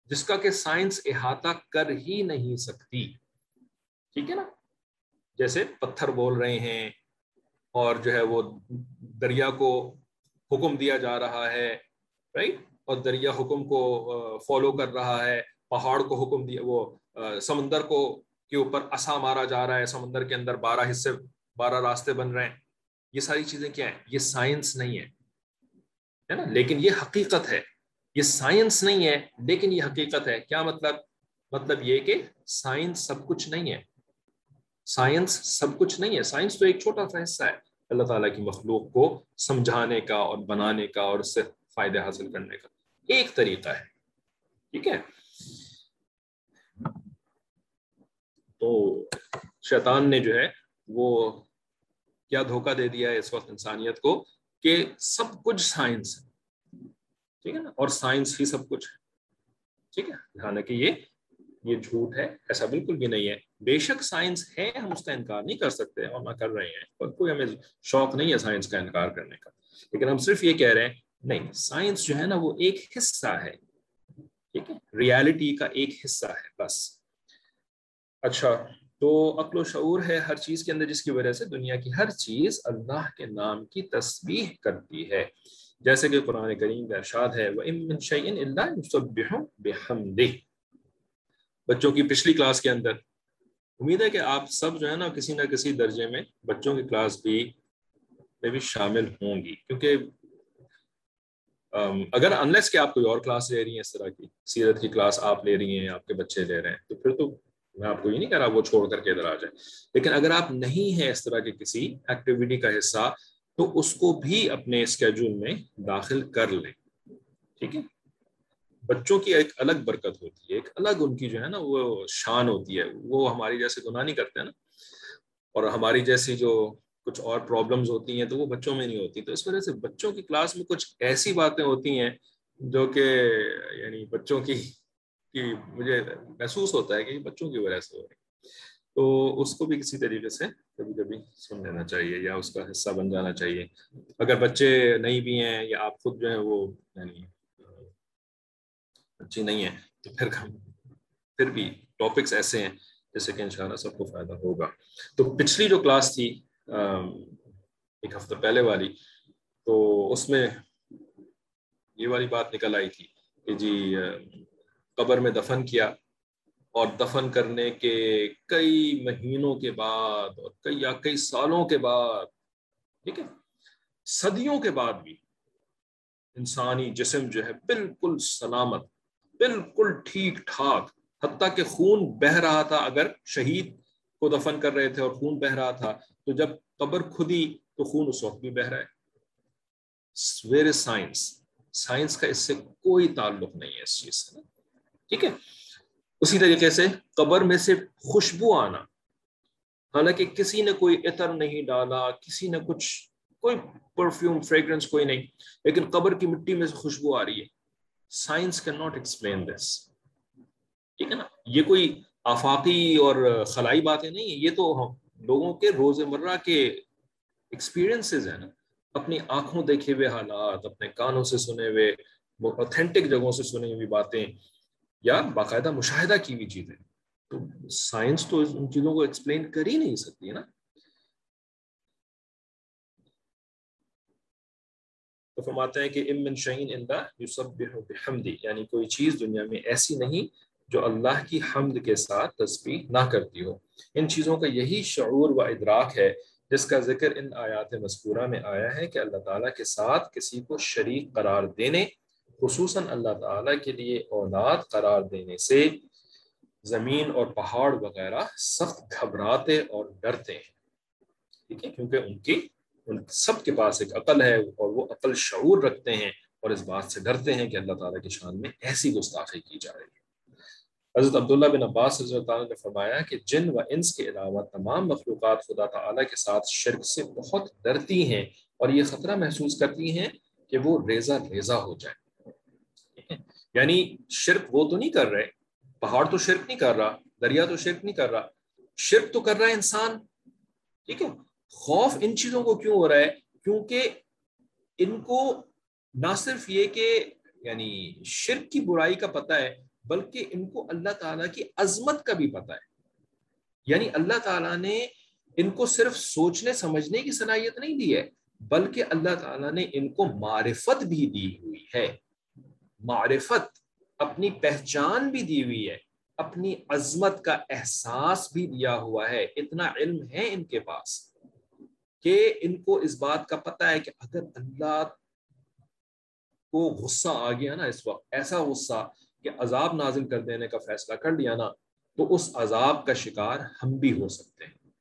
جس کا کہ سائنس احاطہ کر ہی نہیں سکتی۔ ٹھیک ہے نا؟ جیسے پتھر بول رہے ہیں اور جو ہے وہ دریا کو حکم دیا جا رہا ہے رائٹ اور دریا حکم کو فالو کر رہا ہے، پہاڑ کو حکم دیا، وہ سمندر کو کے اوپر اسا مارا جا رہا ہے، سمندر کے اندر بارہ حصے بارہ راستے بن رہے ہیں۔ یہ ساری چیزیں کیا ہیں؟ یہ سائنس نہیں ہے۔ نا؟ لیکن یہ حقیقت ہے۔ یہ سائنس نہیں ہے، لیکن یہ حقیقت ہے۔ کیا مطلب؟ مطلب یہ کہ سائنس سب کچھ نہیں ہے۔ سائنس سب کچھ نہیں ہے۔ سائنس تو ایک چھوٹا سا حصہ ہے۔ اللہ تعالیٰ کی مخلوق کو سمجھانے کا اور بنانے کا اور اس سے فائدے حاصل کرنے کا ایک طریقہ ہے۔ ٹھیک ہے؟ تو شیطان نے جو ہے وہ کیا دھوکہ دے دیا ہے اس وقت انسانیت کو کہ سب کچھ سائنس ہے۔ ٹھیک ہے نا؟ اور سائنس ہی سب کچھ ہے۔ ٹھیک ہے؟ حالانکہ یہ یہ جھوٹ ہے، ایسا بالکل بھی نہیں ہے۔ بے شک سائنس ہے، ہم اس کا انکار نہیں کر سکتے اور نہ کر رہے ہیں۔ اور کوئی ہمیں شوق نہیں ہے سائنس کا انکار کرنے کا۔ لیکن ہم صرف یہ کہہ رہے ہیں، نہیں، سائنس جو ہے نا، وہ ایک حصہ ہے۔ ٹھیک ہے؟ ریالٹی کا ایک حصہ ہے، بس۔ اچھا تو عقل و شعور ہے ہر چیز کے اندر جس کی وجہ سے دنیا کی ہر چیز اللہ کے نام کی تسبیح کرتی ہے۔ جیسے کہ قرآن کریم کا ارشاد ہے بچوں کی پچھلی کلاس کے اندر، امید ہے کہ آپ سب جو ہے نا کسی نہ کسی درجے میں بچوں کی کلاس بھی میں بھی شامل ہوں گی۔ کیونکہ اگر انلیس کہ آپ کوئی اور کلاس لے رہی ہیں اس طرح کی، سیرت کی کلاس آپ لے رہی ہیں، آپ کے بچے لے رہے ہیں، تو پھر تو میں آپ کو یہ نہیں کہہ رہا وہ چھوڑ کر کے ادھر آ جائے لیکن اگر آپ نہیں ہیں اس طرح کے کسی ایکٹیویٹی کا حصہ، تو اس کو بھی اپنے اسکیجول میں داخل کر لیں۔ ٹھیک ہے؟ بچوں کی ایک الگ برکت ہوتی ہے، ایک الگ ان کی جو ہے نا وہ شان ہوتی ہے۔ وہ ہماری جیسے گناہ نہیں کرتے ہیں نا۔ اور ہماری جیسی جو کچھ اور پرابلمز ہوتی ہیں تو وہ بچوں میں نہیں ہوتی۔ تو اس وجہ سے بچوں کی کلاس میں کچھ ایسی باتیں ہوتی ہیں جو کہ یعنی بچوں کی کی مجھے محسوس ہوتا ہے کہ بچوں کی وجہ سے ہو رہی تو اس کو بھی کسی طریقے سے کبھی کبھی سن لینا چاہیے یا اس کا حصہ بن جانا چاہیے۔ اگر بچے نہیں بھی ہیں یا آپ خود جو ہیں وہ یعنی اچھی نہیں ہیں تو پھر پھر بھی ٹاپکس ایسے ہیں جیسے کہ انشاءاللہ سب کو فائدہ ہوگا۔ تو پچھلی جو کلاس تھی ایک ہفتہ پہلے والی، تو اس میں یہ والی بات نکل آئی تھی کہ جی قبر میں دفن کیا اور دفن کرنے کے کئی مہینوں کے بعد اور کئی یا کئی سالوں کے بعد، ٹھیک ہے؟ صدیوں کے بعد بھی انسانی جسم جو ہے بالکل سلامت، بالکل ٹھیک ٹھاک، حتیٰ کہ خون بہ رہا تھا اگر شہید کو دفن کر رہے تھے اور خون بہ رہا تھا، تو جب قبر کھدی تو خون اس وقت بھی بہ رہا ہے۔ ویر سائنس سائنس کا اس سے کوئی تعلق نہیں ہے اس چیز سے۔ ٹھیک ہے؟ اسی طریقے سے قبر میں سے خوشبو آنا، حالانکہ کسی نے کوئی عطر نہیں ڈالا، کسی نے کچھ، کوئی پرفیوم فریگرنس کوئی نہیں، لیکن قبر کی مٹی میں سے خوشبو آ رہی ہے۔ Science can not explain this ٹھیک ہے نا؟ یہ کوئی آفاقی اور خلائی باتیں نہیں ہیں، یہ تو ہم لوگوں کے روز مرہ کے ایکسپیرئنسز ہیں نا۔ اپنی آنکھوں دیکھے ہوئے حالات، اپنے کانوں سے سنے ہوئے اوتھینٹک جگہوں سے سنی ہوئی باتیں۔ یا باقاعدہ مشاہدہ کی ہوئی چیزیں۔ تو سائنس تو ان چیزوں کو ایکسپلین کر ہی نہیں سکتی نا؟ تو فرماتے ہیں کہ امن شہین اللہ بحمدی یعنی کوئی چیز دنیا میں ایسی نہیں جو اللہ کی حمد کے ساتھ تسبیح نہ کرتی ہو۔ ان چیزوں کا یہی شعور و ادراک ہے، جس کا ذکر ان آیات مذکورہ میں آیا ہے کہ اللہ تعالیٰ کے ساتھ کسی کو شریک قرار دینے خصوصاً اللہ تعالیٰ کے لیے اولاد قرار دینے سے زمین اور پہاڑ وغیرہ سخت گھبراتے اور ڈرتے ہیں۔ ٹھیک ہے؟ کیونکہ ان کی، ان سب کے پاس ایک عقل ہے اور وہ عقل شعور رکھتے ہیں اور اس بات سے ڈرتے ہیں کہ اللہ تعالیٰ کی شان میں ایسی گستاخی کی جا رہی ہے۔ حضرت عبداللہ بن عباس حضرت تعالیٰ نے فرمایا کہ جن و انس کے علاوہ تمام مخلوقات خدا تعالیٰ کے ساتھ شرک سے بہت ڈرتی ہیں اور یہ خطرہ محسوس کرتی ہیں کہ وہ ریزہ ریزہ ہو جائے یعنی شرک وہ تو نہیں کر رہے، پہاڑ تو شرک نہیں کر رہا، دریا تو شرک نہیں کر رہا۔ شرک تو کر رہا ہے انسان۔ ٹھیک ہے؟ خوف ان چیزوں کو کیوں ہو رہا ہے؟ کیونکہ ان کو نہ صرف یہ کہ یعنی شرک کی برائی کا پتہ ہے، بلکہ ان کو اللہ تعالیٰ کی عظمت کا بھی پتہ ہے۔ یعنی اللہ تعالیٰ نے ان کو صرف سوچنے، سمجھنے کی صلاحیت نہیں دی ہے، بلکہ اللہ تعالیٰ نے ان کو معرفت بھی دی ہوئی ہے۔ معرفت اپنی پہچان بھی دی ہوئی ہے، اپنی عظمت کا احساس بھی دیا ہوا ہے۔ اتنا علم ہے ان کے پاس کہ ان کو اس بات کا پتہ ہے کہ اگر اللہ کو غصہ آ گیا نا اس وقت، ایسا غصہ کہ عذاب نازل کر دینے کا فیصلہ کر لیا نا، تو اس عذاب کا شکار ہم بھی ہو سکتے ہیں۔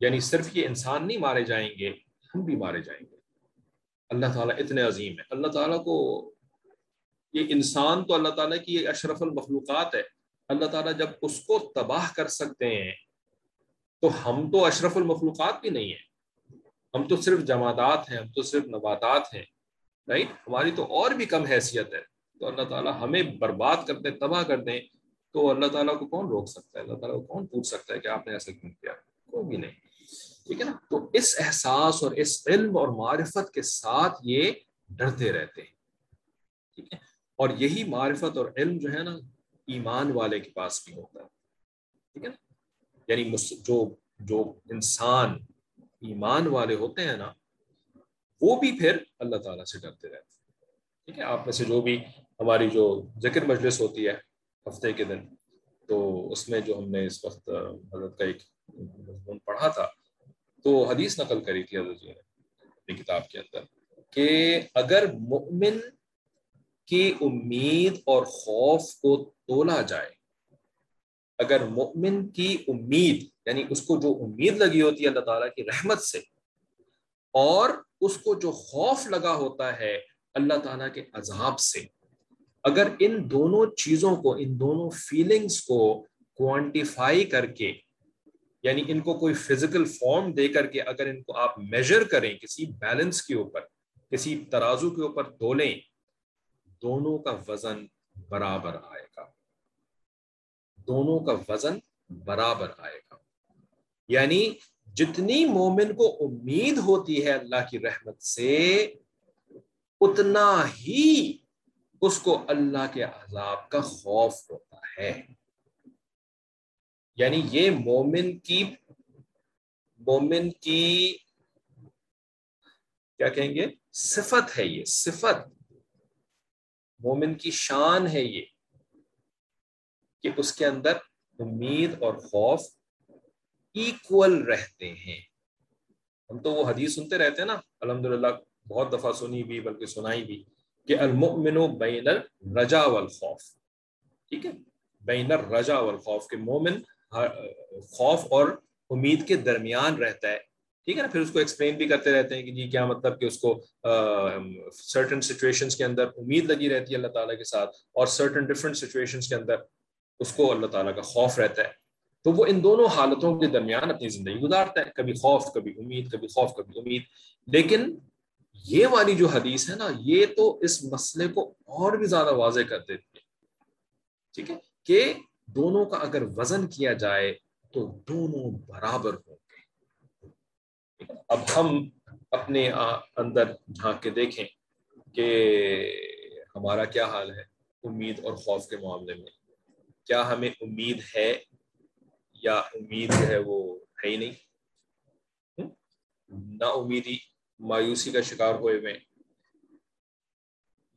یعنی صرف یہ انسان نہیں مارے جائیں گے، ہم بھی مارے جائیں گے۔ اللہ تعالیٰ اتنے عظیم ہے اللہ تعالیٰ کو یہ انسان تو اللہ تعالیٰ کی ایک اشرف المخلوقات ہے۔ اللہ تعالیٰ جب اس کو تباہ کر سکتے ہیں، تو ہم تو اشرف المخلوقات بھی نہیں ہیں۔ ہم تو صرف جمادات ہیں، ہم تو صرف نباتات ہیں رائٹ ہماری تو اور بھی کم حیثیت ہے۔ تو اللہ تعالیٰ ہمیں برباد کر دیں تباہ کر دیں، تو اللہ تعالیٰ کو کون روک سکتا ہے؟ اللہ تعالیٰ کو کون پوچھ سکتا ہے کہ آپ نے ایسا کیوں کیا؟ کوئی بھی نہیں۔ ٹھیک ہے نا؟ تو اس احساس اور اس علم اور معرفت کے ساتھ یہ ڈرتے رہتے ہیں۔ ٹھیک ہے؟ اور یہی معرفت اور علم جو ہے نا، ایمان والے کے پاس بھی ہوتا ہے۔ ٹھیک ہے نا؟ یعنی جو جو انسان ایمان والے ہوتے ہیں نا، وہ بھی پھر اللہ تعالیٰ سے ڈرتے رہتے ہیں۔ ٹھیک ہے؟ آپ میں سے جو بھی ہماری جو ذکر مجلس ہوتی ہے ہفتے کے دن، تو اس میں جو ہم نے اس وقت حضرت کا ایک مضمون پڑھا تھا، تو حدیث نقل کری تھی حضرت جی نے کتاب کے اندر کہ اگر مؤمن کی امید اور خوف کو تولا جائے۔ اگر مؤمن کی امید یعنی اس کو جو امید لگی ہوتی ہے اللہ تعالیٰ کی رحمت سے، اور اس کو جو خوف لگا ہوتا ہے اللہ تعالیٰ کے عذاب سے، اگر ان دونوں چیزوں کو، ان دونوں فیلنگز کو کوانٹیفائی کر کے یعنی ان کو کوئی فزیکل فارم دے کر کے اگر ان کو آپ میجر کریں کسی بیلنس کے اوپر، کسی ترازو کے اوپر تولیں دونوں کا وزن برابر آئے گا۔ دونوں کا وزن برابر آئے گا۔ یعنی جتنی مومن کو امید ہوتی ہے اللہ کی رحمت سے، اتنا ہی اس کو اللہ کے عذاب کا خوف ہوتا ہے۔ یعنی یہ مومن کی مومن کی، کیا کہیں گے؟ صفت ہے یہ، صفت۔ مومن کی شان ہے یہ کہ اس کے اندر امید اور خوف ایکول رہتے ہیں۔ ہم تو وہ حدیث سنتے رہتے ہیں نا، الحمدللہ بہت دفعہ سنی بھی، بلکہ سنائی بھی، کہ المؤمن بین الرجا والخوف۔ ٹھیک ہے؟ بین الرجا والخوف، کہ مومن خوف اور امید کے درمیان رہتا ہے۔ ٹھیک ہے نا، پھر اس کو ایکسپلین بھی کرتے رہتے ہیں کہ جی کیا مطلب کہ اس کو سرٹن سچویشنس کے اندر امید لگی رہتی ہے اللہ تعالیٰ کے ساتھ اور سرٹن ڈفرینٹ سچویشنس کے اندر اس کو اللہ تعالیٰ کا خوف رہتا ہے۔ تو وہ ان دونوں حالتوں کے درمیان اپنی زندگی گزارتا ہے۔ کبھی خوف، کبھی امید، کبھی خوف، کبھی امید۔ لیکن یہ والی جو حدیث ہے نا، یہ تو اس مسئلے کو اور بھی زیادہ واضح کر دیتی ہے۔ ٹھیک ہے؟ کہ دونوں کا اگر وزن کیا جائے تو دونوں برابر ہوں۔ اب ہم اپنے اندر جھانک کے دیکھیں کہ ہمارا کیا حال ہے امید اور خوف کے معاملے میں۔ کیا ہمیں امید ہے یا امید جو ہے وہ ہے ہی نہیں؟ نا امیدی مایوسی کا شکار ہوئے ہوئے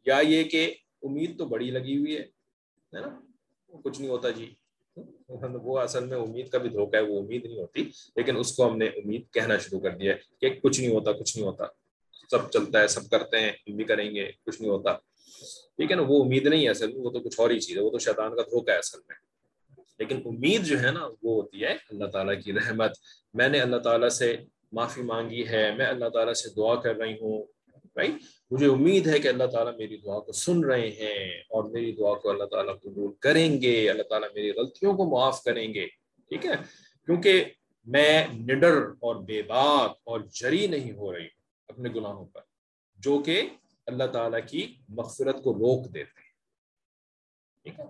یا یہ کہ امید تو بڑی لگی ہوئی ہے نا؟ کچھ نہیں ہوتا جی۔ وہ اصل میں امید کا بھی دھوکا ہے، وہ امید نہیں ہوتی، لیکن اس کو ہم نے امید کہنا شروع کر دیا ہے کہ کچھ نہیں ہوتا، کچھ نہیں ہوتا۔ سب چلتا ہے، سب کرتے ہیں، ہم بھی کریں گے، کچھ نہیں ہوتا۔ ٹھیک ہے نا، وہ امید نہیں ہے اصل میں، وہ تو کچھ اور ہی چیز ہے، وہ تو شیطان کا دھوکا ہے اصل میں۔ لیکن امید جو ہے نا، وہ ہوتی ہے اللہ تعالیٰ کی رحمت۔ میں نے اللہ تعالیٰ سے معافی مانگی ہے، میں اللہ تعالیٰ سے دعا کر رہی ہوں۔ رائٹ مجھے امید ہے کہ اللہ تعالیٰ میری دعا کو سن رہے ہیں اور میری دعا کو اللہ تعالیٰ قبول کریں گے، اللہ تعالیٰ میری غلطیوں کو معاف کریں گے۔ ٹھیک ہے؟ کیونکہ میں نڈر اور بے بات اور جری نہیں ہو رہی ہوں اپنے گناہوں پر، جو کہ اللہ تعالیٰ کی مغفرت کو روک دیتے ہیں۔ ٹھیک ہے؟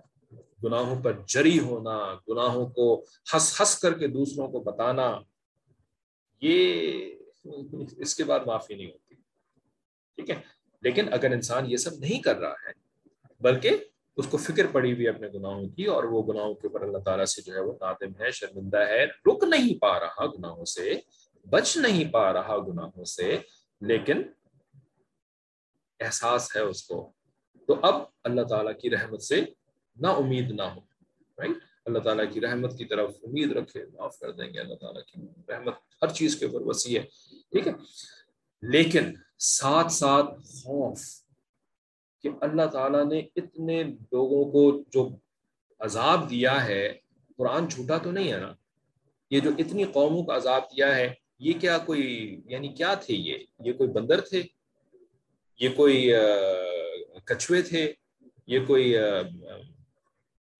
گناہوں پر جری ہونا، گناہوں کو ہنس ہنس کر کے دوسروں کو بتانا، یہ اس کے بعد معافی نہیں ہوتی۔ ٹھیک ہے؟ لیکن اگر انسان یہ سب نہیں کر رہا ہے، بلکہ اس کو فکر پڑی ہوئی اپنے گناہوں کی، اور وہ گناہوں کے اوپر اللہ تعالیٰ سے جو ہے وہ نادم ہے، شرمندہ ہے، رک نہیں پا رہا گناہوں سے، بچ نہیں پا رہا گناہوں سے، لیکن احساس ہے اس کو۔ تو اب اللہ تعالیٰ کی رحمت سے نا امید نہ ہو رائٹ اللہ تعالیٰ کی رحمت کی طرف امید رکھے، معاف کر دیں گے اللہ تعالیٰ کی رحمت، ہر چیز کے اوپر وسیع ہے، ٹھیک ہے؟ لیکن ساتھ ساتھ خوف کہ اللہ تعالیٰ نے اتنے لوگوں کو جو عذاب دیا ہے، قرآن جھوٹا تو نہیں ہے نا؟ یہ جو اتنی قوموں کا عذاب دیا ہے، یہ کیا کوئی یعنی کیا تھے یہ؟ یہ کوئی بندر تھے؟ یہ کوئی کچھوے تھے؟ یہ کوئی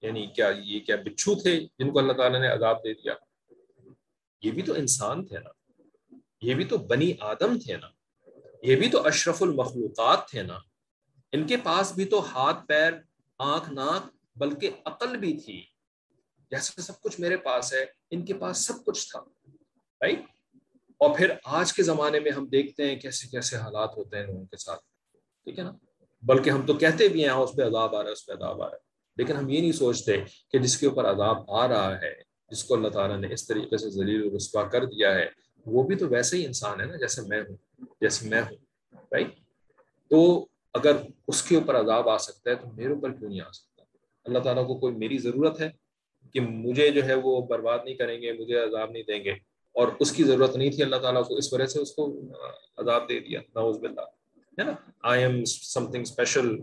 یعنی کیا، یہ کیا بچھو تھے جن کو اللہ تعالیٰ نے عذاب دے دیا؟ یہ بھی تو انسان تھے نا؟ یہ بھی تو بنی آدم تھے نا؟ یہ بھی تو اشرف المخلوقات تھے نا۔ ان کے پاس بھی تو ہاتھ پیر آنکھ ناک بلکہ عقل بھی تھی۔ جیسے سب کچھ میرے پاس ہے ان کے پاس سب کچھ تھا۔ رائٹ اور پھر آج کے زمانے میں ہم دیکھتے ہیں کیسے کیسے حالات ہوتے ہیں لوگوں کے ساتھ۔ ٹھیک ہے نا؟ بلکہ ہم تو کہتے بھی ہیں ہاں، اس پہ عذاب آ رہا ہے اس پہ عذاب آ رہا ہے۔ لیکن ہم یہ نہیں سوچتے کہ جس کے اوپر عذاب آ رہا ہے جس کو اللہ تعالیٰ نے اس طریقے سے ذلیل و رسوا کر دیا ہے وہ بھی تو ویسے ہی انسان ہے نا جیسے میں ہوں۔ جیسے میں ہوں رائٹ تو اگر اس کے اوپر عذاب آ سکتا ہے، تو میرے اوپر کیوں نہیں آ سکتا؟ اللہ تعالیٰ کو کوئی میری ضرورت ہے کہ مجھے جو ہے وہ برباد نہیں کریں گے، مجھے عذاب نہیں دیں گے؟ اور اس کی ضرورت نہیں تھی اللہ تعالیٰ کو، اس وجہ سے اس کو عذاب دے دیا، نعوذ باللہ، ہے نا؟ I am something special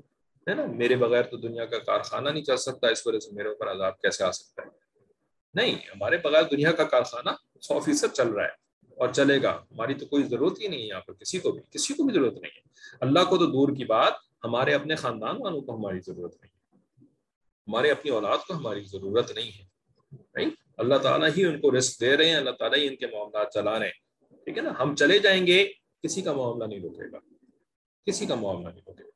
ہے نا؟ میرے بغیر تو دنیا کا کارخانہ نہیں چل سکتا، اس وجہ سے میرے اوپر عذاب کیسے آ سکتا ہے؟ نہیں، ہمارے بغیر دنیا کا کارخانہ سو فیصد چل رہا ہے۔ اور چلے گا۔ ہماری تو کوئی ضرورت ہی نہیں ہے یہاں پر، کسی کو بھی، کسی کو بھی ضرورت نہیں ہے۔ اللہ کو تو دور کی بات، ہمارے اپنے خاندان والوں کو ہماری ضرورت نہیں ہے۔ ہمارے اپنی اولاد کو ہماری ضرورت نہیں ہے۔ اللہ تعالیٰ ہی ان کو رسک دے رہے ہیں، اللہ تعالیٰ ہی ان کے معاملات چلا رہے ہیں۔ ٹھیک ہے نا؟ ہم چلے جائیں گے، کسی کا معاملہ نہیں روکے گا۔ کسی کا معاملہ نہیں روکے گا۔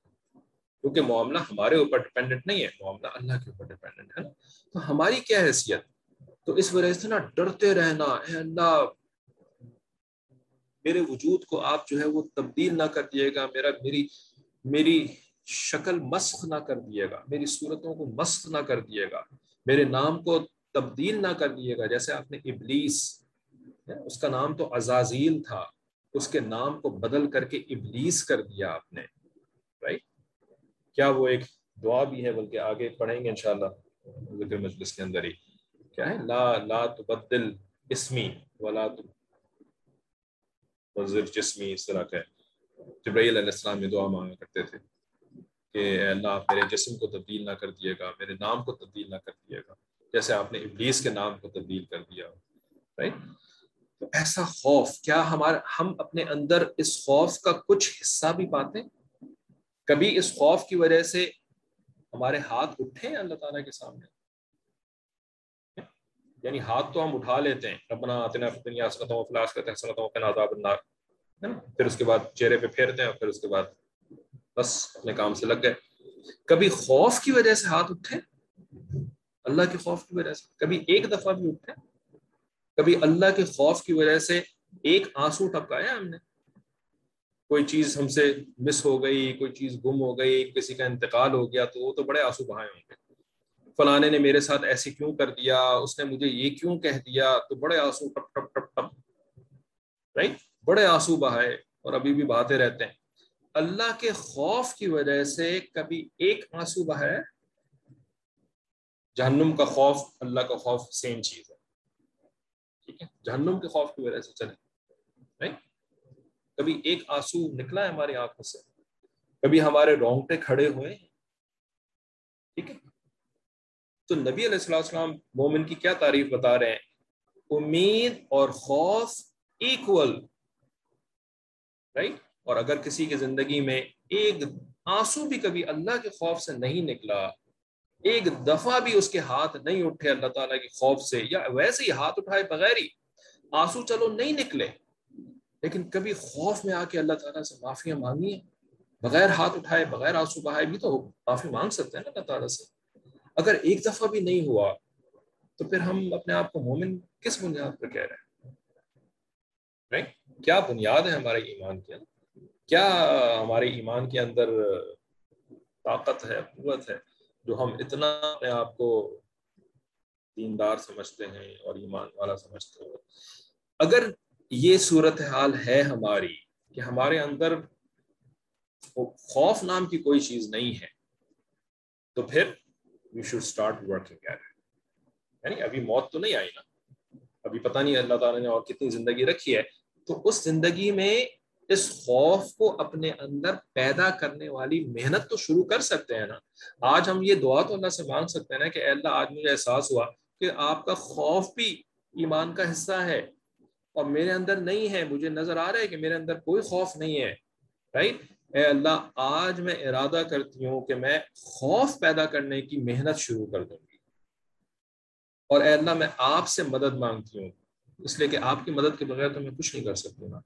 کیونکہ معاملہ ہمارے اوپر ڈپینڈنٹ نہیں ہے، معاملہ اللہ کے اوپر ڈپینڈنٹ ہے نا۔ تو ہماری کیا حیثیت؟ تو اس وجہ سے نا ڈرتے رہنا، اے اللہ میرے وجود کو آپ جو ہے وہ تبدیل نہ کر دیے گا، میرا، میری میری شکل مسخ نہ کر دیے گا، میری صورتوں کو مسخ نہ کر دیے گا، میرے نام کو تبدیل نہ کر دیے گا، جیسے آپ نے ابلیس، اس کا نام تو عزازیل تھا، اس کے نام کو بدل کر کے ابلیس کر دیا آپ نے رائٹ کیا وہ ایک دعا بھی ہے بلکہ آگے پڑھیں گے انشاءاللہ ذکر مجلس کے اندر ہی، کیا ہے؟ لا لا تبدل اسمی ولا تبذر جسمی اس طرح کا ہے۔ جبرائیل علیہ السلام یہ دعا مانگا کرتے تھے کہ اے اللہ میرے جسم کو تبدیل نہ کر دیے گا، میرے نام کو تبدیل نہ کر دیے گا۔ جیسے آپ نے ابلیس کے نام کو تبدیل کر دیا رائٹ تو ایسا خوف، کیا ہمارا ہم اپنے اندر اس خوف کا کچھ حصہ بھی پاتے؟ کبھی اس خوف کی وجہ سے ہمارے ہاتھ اٹھے ہیں اللہ تعالیٰ کے سامنے؟ یعنی ہاتھ تو ہم اٹھا لیتے ہیں، ربنا آتنا فی الدنیا حسنۃ و فلاس کرتے ہیں و قنا عذاب النار، ہے نا؟ پھر اس کے بعد چہرے پہ پھیرتے ہیں اور پھر اس کے بعد بس اپنے کام سے لگ گئے۔ کبھی خوف کی وجہ سے ہاتھ اٹھے؟ اللہ کے خوف کی وجہ سے۔ کبھی ایک دفعہ بھی اٹھے؟ کبھی اللہ کے خوف کی وجہ سے ایک آنسو ٹپکایا ہم نے؟ کوئی چیز ہم سے مس ہو گئی، کوئی چیز گم ہو گئی، کسی کا انتقال ہو گیا تو وہ تو بڑے آنسو بہائے ہوں گے۔ فلانے نے میرے ساتھ ایسے کیوں کر دیا؟ اس نے مجھے یہ کیوں کہہ دیا؟ تو بڑے آنسو ٹپ ٹپ ٹپ ٹپ رائٹ بڑے آنسو بہائے اور ابھی بھی بہاتے رہتے ہیں۔ اللہ کے خوف کی وجہ سے کبھی ایک آنسو بہائے، جہنم کا خوف، اللہ کا خوف سیم چیز ہے۔ ٹھیک ہے؟ جہنم کے خوف کی وجہ سے چلے۔ کبھی ایک آنسو نکلا ہے ہماری آنکھوں سے؟ کبھی ہمارے رونگٹے کھڑے ہوئے؟ ٹھیک ہے؟ تو نبی علیہ السلام السلام مومن کی کیا تعریف بتا رہے ہیں؟ امید اور خوف ایکول رائٹ اور اگر کسی کی زندگی میں ایک آنسو بھی کبھی اللہ کے خوف سے نہیں نکلا، ایک دفعہ بھی اس کے ہاتھ نہیں اٹھے اللہ تعالیٰ کے خوف سے، یا ویسے ہی ہاتھ اٹھائے بغیر ہی آنسو چلو نہیں نکلے، لیکن کبھی خوف میں آ کے اللہ تعالیٰ سے معافیاں مانگی بغیر ہاتھ اٹھائے، بغیر آنسو بہائے بھی تو معافی مانگ سکتے ہیں نا اللہ تعالیٰ سے؟ اگر ایک دفعہ بھی نہیں ہوا، تو پھر ہم اپنے آپ کو مومن کس بنیاد پر کہہ رہے ہیں؟ کیا بنیاد ہے ہمارے ایمان کے اندر؟ کیا ہمارے ایمان کے اندر طاقت ہے، قوت ہے جو ہم اتنا اپنے آپ کو دیندار سمجھتے ہیں اور ایمان والا سمجھتے ہیں؟ اگر یہ صورتحال ہے ہماری کہ ہمارے اندر خوف نام کی کوئی چیز نہیں ہے، تو پھر we should start working at یعنی ابھی موت تو نہیں آئی نا ابھی پتہ نہیں اللہ تعالیٰ نے اور کتنی زندگی رکھی ہے تو اس زندگی میں اس خوف کو اپنے اندر پیدا کرنے والی محنت تو شروع کر سکتے ہیں نا آج ہم یہ دعا تو اللہ سے مانگ سکتے ہیں نا کہ اے اللہ آج مجھے احساس ہوا کہ آپ کا خوف بھی ایمان کا حصہ ہے اور میرے اندر نہیں ہے مجھے نظر آ رہا ہے کہ میرے اندر کوئی خوف نہیں ہے رائٹ اے اللہ، آج میں ارادہ کرتی ہوں کہ میں خوف پیدا کرنے کی محنت شروع کر دوں گی۔ اور اے اللہ، میں آپ سے مدد مانگتی ہوں۔ اس لیے کہ آپ کی مدد کے بغیر تو میں کچھ نہیں کر سکتی نا۔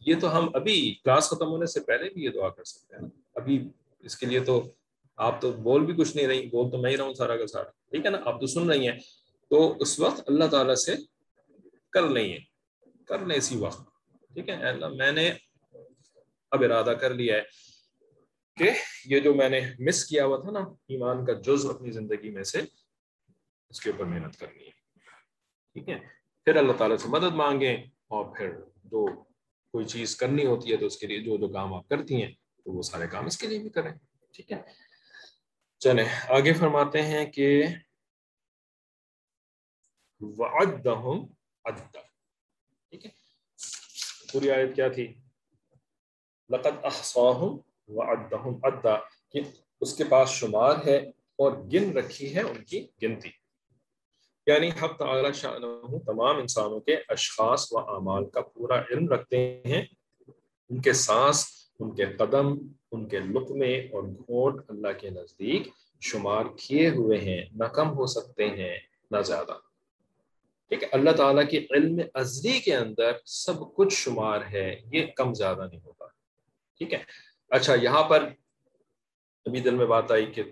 یہ تو ہم ابھی کلاس ختم ہونے سے پہلے بھی یہ دعا کر سکتے ہیں۔ نا ابھی اس کے لیے تو آپ تو بول بھی کچھ نہیں رہی، بول تو میں ہی رہا ہوں سارا کا سارا۔ ٹھیک ہے نا؟ آپ تو سن رہی ہیں۔ تو اس وقت اللہ تعالیٰ سے کر لیں کر لیں اسی وقت۔ ٹھیک ہے؟ اللہ، میں نے اب ارادہ کر لیا ہے کہ یہ جو میں نے مس کیا ہوا تھا نا، ایمان کا جز اپنی زندگی میں سے اس کے اوپر محنت کرنی ہے۔ ٹھیک ہے؟ پھر اللہ تعالیٰ سے مدد مانگیں اور پھر جو کوئی چیز کرنی ہوتی ہے تو اس کے لیے جو جو کام آپ کرتی ہیں، تو وہ سارے کام اس کے لیے بھی کریں۔ ٹھیک ہے؟ چلیں، آگے فرماتے ہیں کہ وعدہم ٹھیک ہے؟ پوری آیت کیا تھی؟ لقد احصاہم وعدہم، عدہ، کہ اس کے پاس شمار ہے اور گن رکھی ہے ان کی گنتی۔ یعنی حق تعالی شاہ تمام انسانوں کے اشخاص و اعمال کا پورا علم رکھتے ہیں۔ ان کے سانس، ان کے قدم، ان کے لقمے اور گھونٹ اللہ کے نزدیک شمار کیے ہوئے ہیں۔ نہ کم ہو سکتے ہیں، نہ زیادہ۔ ٹھیک ہے، اللہ تعالیٰ کی علم ازلی کے اندر سب کچھ شمار ہے، یہ کم زیادہ نہیں ہوتا۔ ٹھیک ہے۔ اچھا یہاں پر ابھی دل میں بات آئی کہ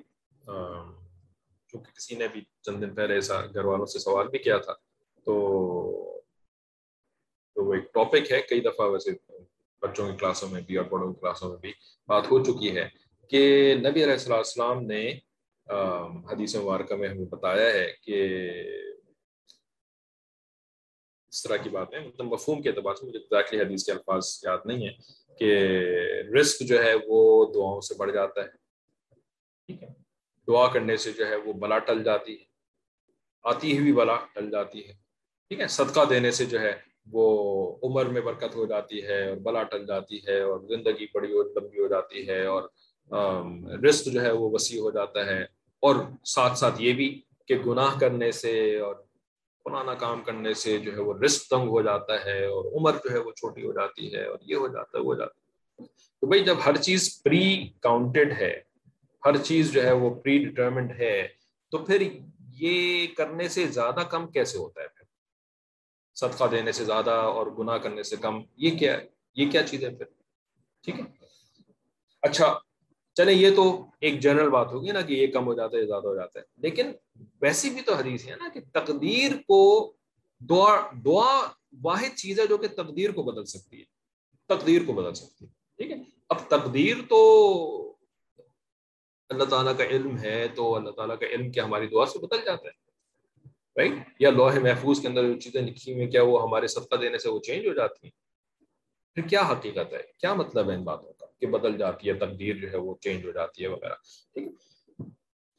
کیونکہ کسی نے بھی چند دن پہلے ایسا گھر والوں سے سوال بھی کیا تھا، تو تو وہ ایک ٹاپک ہے۔ کئی دفعہ ویسے بچوں کی کلاسوں میں بھی اور بڑوں کی کلاسوں میں بھی بات ہو چکی ہے کہ نبی علیہ السلام نے حدیث مبارکہ میں ہمیں بتایا ہے کہ اس طرح کی بات ہے مطلب مفہوم کے اعتبار سے مجھے داخلی حدیث کے الفاظ یاد نہیں ہے کہ رزق جو ہے وہ دعاؤں سے بڑھ جاتا ہے۔ ٹھیک ہے۔ دعا کرنے سے جو ہے وہ بلا ٹل جاتی ہے۔ آتی ہوئی بلا ٹل جاتی ہے۔ ٹھیک ہے؟ صدقہ دینے سے جو ہے وہ عمر میں برکت ہو جاتی ہے اور بلا ٹل جاتی ہے اور زندگی بڑی اور لمبی ہو جاتی ہے اور رزق جو ہے وہ وسیع ہو جاتا ہے۔ اور ساتھ ساتھ یہ بھی کہ گناہ کرنے سے اور پرانا کام کرنے سے جو ہے وہ رسک تنگ ہو جاتا ہے اور عمر جو ہے وہ چھوٹی ہو جاتی ہے اور یہ ہو جاتا ہے، وہ جاتا ہے۔ تو بھائی، جب ہر چیز پری کاؤنٹڈ ہے، ہر چیز جو ہے وہ پری ڈٹرمنٹ ہے، تو پھر یہ کرنے سے زیادہ کم کیسے ہوتا ہے پھر؟ صدقہ دینے سے زیادہ اور گناہ کرنے سے کم، یہ کیا یہ کیا چیز ہے پھر؟ ٹھیک ہے۔ اچھا چلے، یہ تو ایک جنرل بات ہوگی نا کہ یہ کم ہو جاتا ہے زیادہ ہو جاتا ہے۔ لیکن ویسی بھی تو حدیث ہے نا کہ تقدیر کو دعا دعا واحد چیز ہے جو کہ تقدیر کو بدل سکتی ہے۔ تقدیر کو بدل سکتی ہے۔ ٹھیک ہے؟ اب تقدیر تو اللہ تعالیٰ کا علم ہے تو اللہ تعالیٰ کا علم کیا ہماری دعا سے بدل جاتا ہے؟ رائٹ یا لوہے محفوظ کے اندر جو چیزیں لکھی ہوئی کیا وہ ہمارے صدقہ دینے سے وہ چینج ہو جاتی ہیں؟ پھر کیا حقیقت ہے؟ کیا مطلب ہے ان باتوں کہ بدل جاتی ہے، تقدیر جو ہے وہ چینج ہو جاتی ہے وغیرہ۔ ٹھیک ہے؟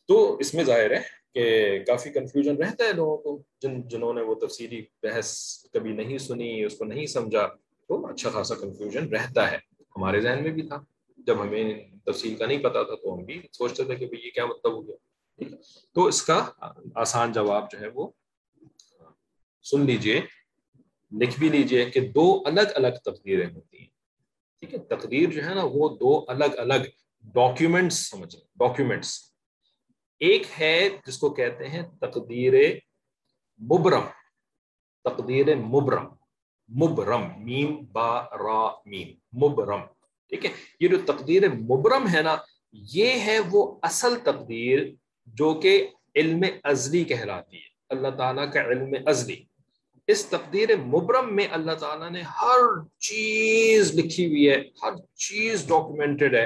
تو اس میں ظاہر ہے کہ کافی کنفیوژن رہتا ہے لوگوں کو، جن جنہوں نے وہ تفصیلی بحث کبھی نہیں سنی، اس کو نہیں سمجھا، تو اچھا خاصا کنفیوژن رہتا ہے۔ ہمارے ذہن میں بھی تھا۔ جب ہمیں تفصیل کا نہیں پتا تھا تو ہم بھی سوچتے تھے کہ بھائی یہ کیا مطلب ہو گیا۔ ٹھیک ہے؟ تو اس کا آسان جواب جو ہے وہ سن لیجیے، لکھ بھی لیجیے کہ دو الگ الگ تقدیریں ہوتی ہیں۔ ٹھیک ہے، تقدیر جو ہے نا، وہ دو الگ الگ ڈاکیومنٹس سمجھ ڈاکیومنٹس ایک ہے جس کو کہتے ہیں تقدیر مبرم۔ تقدیر مبرم۔ مبرم، میم، با، را، میم۔ مبرم۔ ٹھیک ہے، یہ جو تقدیر مبرم ہے نا، یہ ہے وہ اصل تقدیر جو کہ علم ازلی کہلاتی ہے۔ اللہ تعالیٰ کا علم ازلی۔ اس تقدیر مبرم میں اللہ تعالیٰ نے ہر چیز لکھی ہوئی ہے، ہر چیز ڈاکومنٹڈ ہے